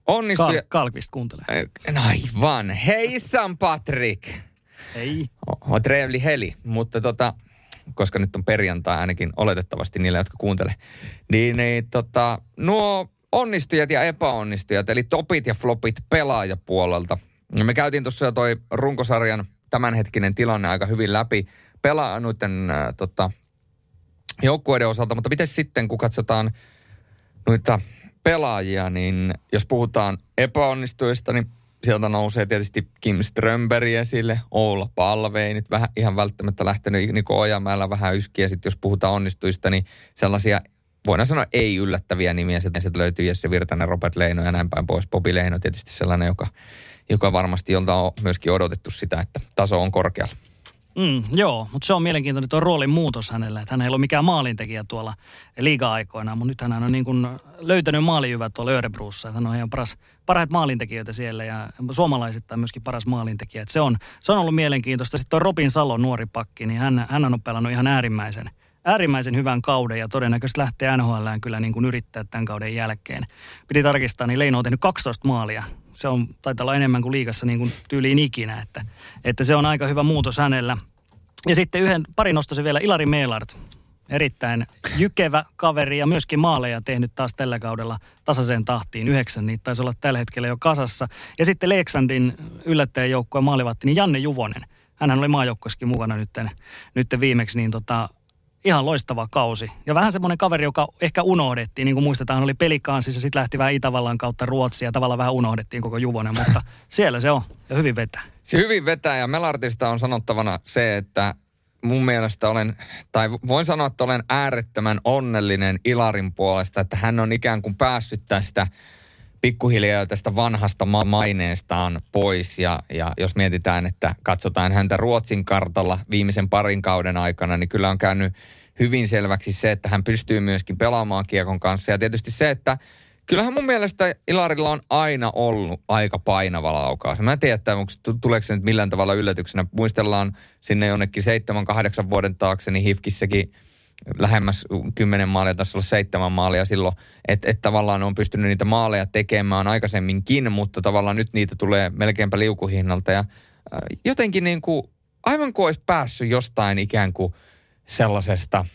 onnistui... Kal- Kalkvist kuuntelee. Äh, Aivan. Hei Sam Patrick. Ei. On trevli heli, mutta tota, koska nyt on perjantai ainakin oletettavasti niille, jotka kuuntele. Niin, niin tota, nuo onnistujat ja epäonnistujat, eli topit ja flopit pelaajapuolelta. Me käytiin tuossa jo toi runkosarjan tämänhetkinen tilanne aika hyvin läpi pelaa noiden äh, tota, joukkueiden osalta, mutta miten sitten, kun katsotaan noita pelaajia, niin jos puhutaan epäonnistujista, niin sieltä nousee tietysti Kim Strömberg esille, Oula Palve ei nyt vähän ihan välttämättä lähtenyt Niko Ojamäellä vähän yskiä. Sitten jos puhutaan onnistuista, niin sellaisia voidaan sanoa ei yllättäviä nimiä. Sitten sieltä löytyy Jesse Virtanen, Robert Leino ja näin päin pois. Bobi Leino tietysti sellainen, joka, joka varmasti jolta on myöskin odotettu sitä, että taso on korkealla. Mm, joo, mutta se on mielenkiintoinen tuo roolin muutos hänelle. Että hän ei ole mikään maalintekijä tuolla liiga-aikoina, mutta nyt hän on niin kuin löytänyt maalijyvät tuolla Örebruussa. Hän on ihan paras, parhaat maalintekijöitä siellä ja suomalaisittain myöskin paras maalintekijä. Että se, on, se on ollut mielenkiintoista. Sitten tuo Robin Salo, nuori pakki, niin hän, hän on pelannut ihan äärimmäisen, äärimmäisen hyvän kauden ja todennäköisesti lähtee NHL kyllä niin kuin yrittää tämän kauden jälkeen. Piti tarkistaa, niin Leino on tehnyt 12 maalia se on, taitaa olla enemmän kuin liikassa niin kuin tyyliin ikinä, että, että se on aika hyvä muutos hänellä. Ja sitten yhden, pari nostaisin vielä Ilari Meelart. Erittäin jykevä kaveri ja myöskin maaleja tehnyt taas tällä kaudella tasaiseen tahtiin. Yhdeksän niitä taisi olla tällä hetkellä jo kasassa. Ja sitten Leksandin yllättäjäjoukkueen maalivatti, niin Janne Juvonen. Hänhän oli maajoukkueskin mukana nyt, nyt viimeksi, niin tota, ihan loistava kausi. Ja vähän semmoinen kaveri, joka ehkä unohdettiin, niin kuin muistetaan, oli pelikaansissa, ja sitten lähti vähän Itävallan kautta Ruotsia, ja tavallaan vähän unohdettiin koko Juvonen, mutta siellä se on, ja hyvin vetää. Se hyvin vetää, ja Melartista on sanottavana se, että mun mielestä olen, tai voin sanoa, että olen äärettömän onnellinen Ilarin puolesta, että hän on ikään kuin päässyt tästä pikkuhiljaa tästä vanhasta ma- maineestaan pois. Ja, ja jos mietitään, että katsotaan häntä Ruotsin kartalla viimeisen parin kauden aikana, niin kyllä on käynyt hyvin selväksi se, että hän pystyy myöskin pelaamaan kiekon kanssa. Ja tietysti se, että kyllähän mun mielestä Ilarilla on aina ollut aika painava laukaus. Mä en tiedä, että onko, tuleeko se nyt millään tavalla yllätyksenä. Muistellaan sinne jonnekin seitsemän, kahdeksan vuoden taakse, niin Hifkissäkin – lähemmäs kymmenen maalia, tässä olla seitsemän maalia silloin, että et tavallaan on pystynyt niitä maaleja tekemään aikaisemminkin, mutta tavallaan nyt niitä tulee melkeinpä liukuhinnalta ja äh, jotenkin niin kuin, aivan kuin olisi päässyt jostain ikään kuin sellaisesta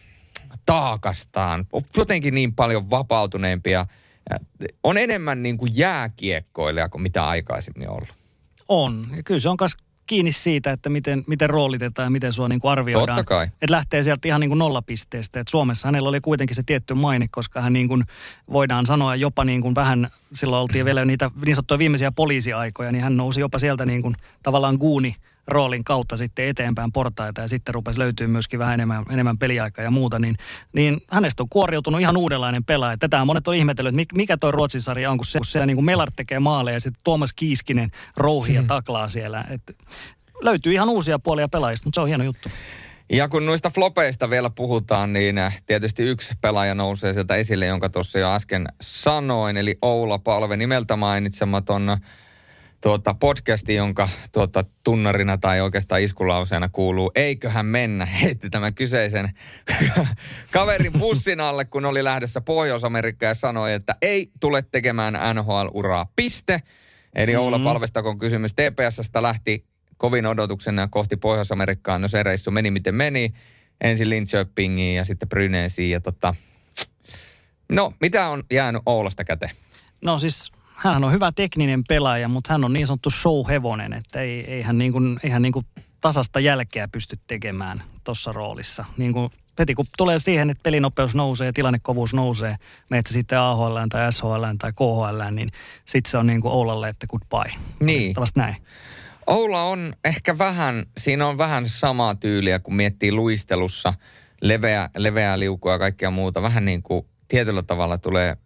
taakastaan, jotenkin niin paljon vapautuneempia, on enemmän niin kuin jääkiekkoilija kuin mitä aikaisemmin ollut. On. Ja kyllä se on myös kiinni siitä, että miten, miten roolitetaan ja miten sua niin kuin arvioidaan. Totta kai. Että lähtee sieltä ihan niin kuin nollapisteestä. Että Suomessa hänellä oli kuitenkin se tietty maine, koska hän niin kuin voidaan sanoa jopa niin kuin vähän, silloin oltiin vielä niitä niin sanottuja viimeisiä poliisiaikoja, niin hän nousi jopa sieltä niin kuin tavallaan guuni roolin kautta sitten eteenpäin portaita ja sitten rupesi löytyä myöskin vähän enemmän, enemmän peliaikaa ja muuta, niin, niin hänestä on kuoriutunut ihan uudenlainen pelaaja. Tätä monet on ihmetellyt, että mikä toi Ruotsin sarja on, kun, se, kun siellä niin kuin Melar tekee maaleja ja sitten Tuomas Kiiskinen rouhia hmm. taklaa siellä. Et löytyy ihan uusia puolia pelaajista, mutta se on hieno juttu. Ja kun noista flopeista vielä puhutaan, niin tietysti yksi pelaaja nousee sieltä esille, jonka tuossa jo äsken sanoin, eli Oula Palve nimeltä mainitsematon tuota, podcasti, jonka tuota, tunnarina tai oikeastaan iskulauseena kuuluu, eiköhän mennä, heitti tämän kyseisen kaverin bussin alle, kun oli lähdössä Pohjois-Amerikkaan ja sanoi, että ei tule tekemään NHL-uraa, piste. Eli mm-hmm. Oula Palvestakon kysymys TPSstä lähti kovin odotuksena kohti Pohjois-Amerikkaan. No se reissu meni miten meni. Ensin Linköpingiin ja sitten Bryneesiin ja tota... No, mitä on jäänyt Oulasta käteen? No siis hän on hyvä tekninen pelaaja, mutta hän on niin sanottu showhevonen, että ei, ei hän, niin kuin, ei hän niin kuin tasasta jälkeä pysty tekemään tuossa roolissa. Niin kuin heti kun tulee siihen, että pelinopeus nousee, tilannekovuus nousee, meet sitten AHL tai SHL tai KHL, niin sitten se on niin kuin Oulalle, että goodbye. Niin. näin. Oula on ehkä vähän, siinä on vähän samaa tyyliä, kun miettii luistelussa leveä, leveää liukua ja kaikkea muuta. Vähän niin kuin tietyllä tavalla tulee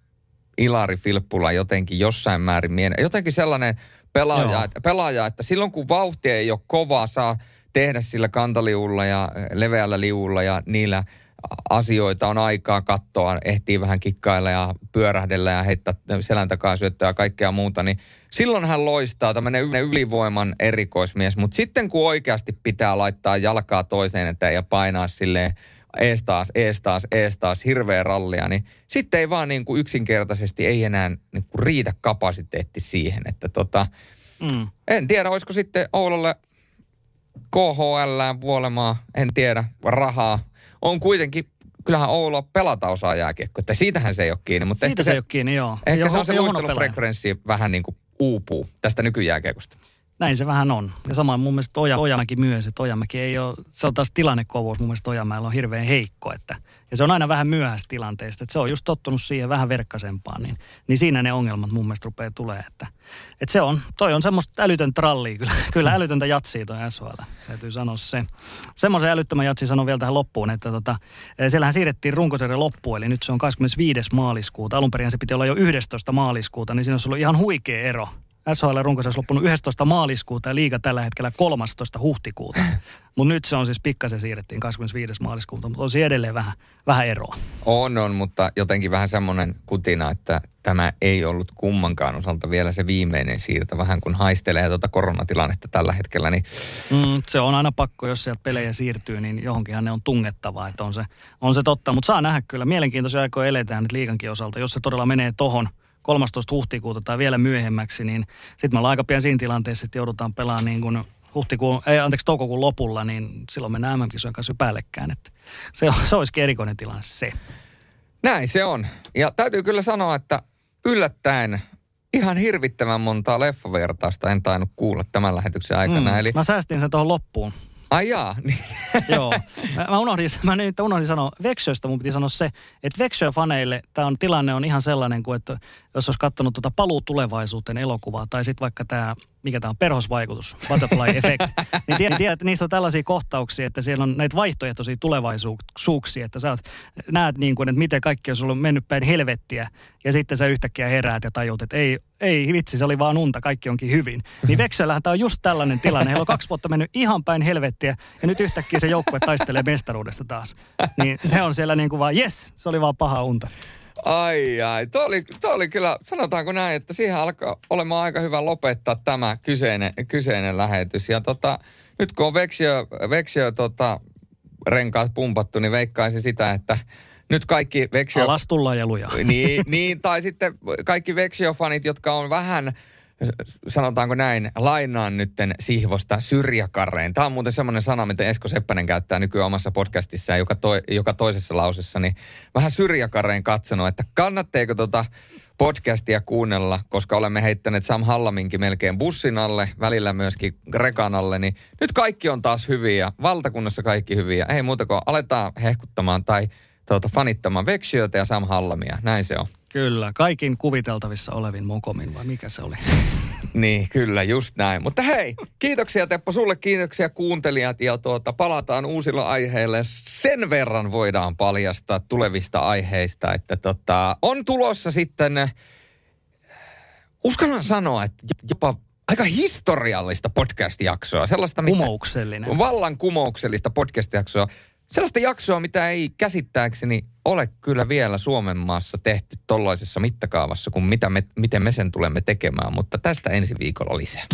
Ilari Filppula jotenkin jossain määrin mieleen. Jotenkin sellainen pelaaja, että, pelaaja, että silloin kun vauhti ei ole kova, saa tehdä sillä kantaliulla ja leveällä liulla ja niillä asioita on aikaa katsoa, ehtii vähän kikkailla ja pyörähdellä ja heittää selän takaa syöttöä ja kaikkea muuta, niin silloin hän loistaa tämmöinen ylivoiman erikoismies, mutta sitten kun oikeasti pitää laittaa jalkaa toiseen että ja painaa sille ees taas, ees taas, ees taas, hirveä rallia, niin sitten ei vaan niin kuin yksinkertaisesti ei enää niin kuin riitä kapasiteetti siihen, että tota, mm. en tiedä, olisiko sitten Oululle KHL, vuolemaa, en tiedä, rahaa. On kuitenkin kyllähän Oulu pelata osaa jääkiekkoa, että siitähän se ei ole kiinni. Mutta Siitä ehkä se, se ei ole kiinni, joo. Ehkä Joho, se on se luistelufrekvenssi vähän niin kuin uupuu tästä nykyjääkiekosta. Näin se vähän on. Ja samoin mun mielestä Oja, Ojamäki myös, että Ojamäki ei ole, se on taas tilannekovuus mun mielestä Ojamäellä on hirveän heikko. Että, ja se on aina vähän myöhäistä tilanteesta, että se on just tottunut siihen vähän verkkasempaan, niin, niin siinä ne ongelmat mun mielestä rupeaa tulee. Että, että se on, toi on semmoista älytön trallia, kyllä, kyllä älytöntä jatsia toi SHL, täytyy sanoa se. Semmoisen älyttömän jatsi sanon vielä tähän loppuun, että tota, siellähän siirrettiin runkosarja loppuun, eli nyt se on 25. maaliskuuta. Alun perin se piti olla jo 11. maaliskuuta, niin siinä olisi ollut ihan huikea ero SHL runkosarjassa loppunut 11. maaliskuuta ja liiga tällä hetkellä 13. huhtikuuta. Mutta nyt se on siis pikkasen siirrettiin 25. maaliskuuta, mutta on siinä edelleen vähän, vähän eroa. On, on, mutta jotenkin vähän semmoinen kutina, että tämä ei ollut kummankaan osalta vielä se viimeinen siirto, vähän kun haistelee tuota koronatilannetta tällä hetkellä. Niin... Mm, se on aina pakko, jos sieltä pelejä siirtyy, niin johonkinhan ne on tungettavaa, että on se, on se totta. Mutta saa nähdä kyllä, mielenkiintoisia aikoja eletään nyt liigankin osalta, jos se todella menee tohon – 13. huhtikuuta tai vielä myöhemmäksi, niin sitten me ollaan aika pian siinä tilanteessa, että joudutaan pelaamaan niin kuin huhtikuun, ei anteeksi, toukokuun lopulla, niin silloin mennään MM-kisojen kanssa päällekkäin. Että se, se olisikin erikoinen tilanne se. Näin se on. Ja täytyy kyllä sanoa, että yllättäen ihan hirvittävän montaa leffavertausta en tainnut kuulla tämän lähetyksen aikana. Mm, Eli... Mä säästin sen tuohon loppuun. Ai jaa. Niin. Joo. Mä unohdin, mä nyt unohdin sanoa, Vexjöstä mun piti sanoa se, että Vexjö-faneille tämä tilanne on ihan sellainen kuin, että jos olisi katsonut tuota paluu tulevaisuuteen elokuvaa, tai sitten vaikka tämä, mikä tämä on, perhosvaikutus, butterfly effect, niin tiedät, tiedät, että niissä on tällaisia kohtauksia, että siellä on näitä vaihtoehtoisia tulevaisuuksia, että sä näet niin kuin, että miten kaikki on sulla mennyt päin helvettiä, ja sitten sä yhtäkkiä heräät ja tajut, että ei, ei vitsi, se oli vaan unta, kaikki onkin hyvin. Niin Vexjöllähän tämä on just tällainen tilanne. Heillä on kaksi vuotta mennyt ihan päin helvettiä, ja nyt yhtäkkiä se joukkue taistelee mestaruudesta taas. Niin ne on siellä niin kuin vaan, yes, se oli vaan paha unta. Ai ai, tuo oli, tuo oli kyllä, sanotaanko näin, että siihen alkaa olemaan aika hyvä lopettaa tämä kyseinen, kyseinen lähetys. Ja tota, nyt kun on Vexio, Vexio tota, renkaat pumpattu, niin veikkaisin sitä, että nyt kaikki Vexio... Alas tullaan ja lujaa. Niin, niin, tai sitten kaikki Vexio-fanit, jotka on vähän sanotaanko näin, lainaan nytten Sihvosta syrjäkarreen. Tämä on muuten semmoinen sana, mitä Esko Seppänen käyttää nykyään omassa podcastissaan, joka, to, joka toisessa lausessa, niin vähän syrjäkarreen katsonut, että kannatteeko tota podcastia kuunnella, koska olemme heittäneet Sam Hallaminkin melkein bussin alle, välillä myöskin rekan alle, niin nyt kaikki on taas hyviä, valtakunnassa kaikki hyviä. Ei muuta kuin aletaan hehkuttamaan tai tuota, fanittamaan Veksiötä ja Sam Hallamia, näin se on. Kyllä, kaikin kuviteltavissa olevin mokomin, vai mikä se oli? niin, kyllä, just näin. Mutta hei, kiitoksia Teppo sulle, kiitoksia kuuntelijat ja tuota, palataan uusilla aiheilla. Sen verran voidaan paljastaa tulevista aiheista, että tota, on tulossa sitten, uskallan sanoa, että jopa aika historiallista podcast-jaksoa. Sellaista, Kumouksellinen. Vallan kumouksellista podcast-jaksoa. Sellaista jaksoa, mitä ei käsittääkseni ole kyllä vielä Suomen maassa tehty tollaisessa mittakaavassa kuin mitä me, miten me sen tulemme tekemään, mutta tästä ensi viikolla lisää.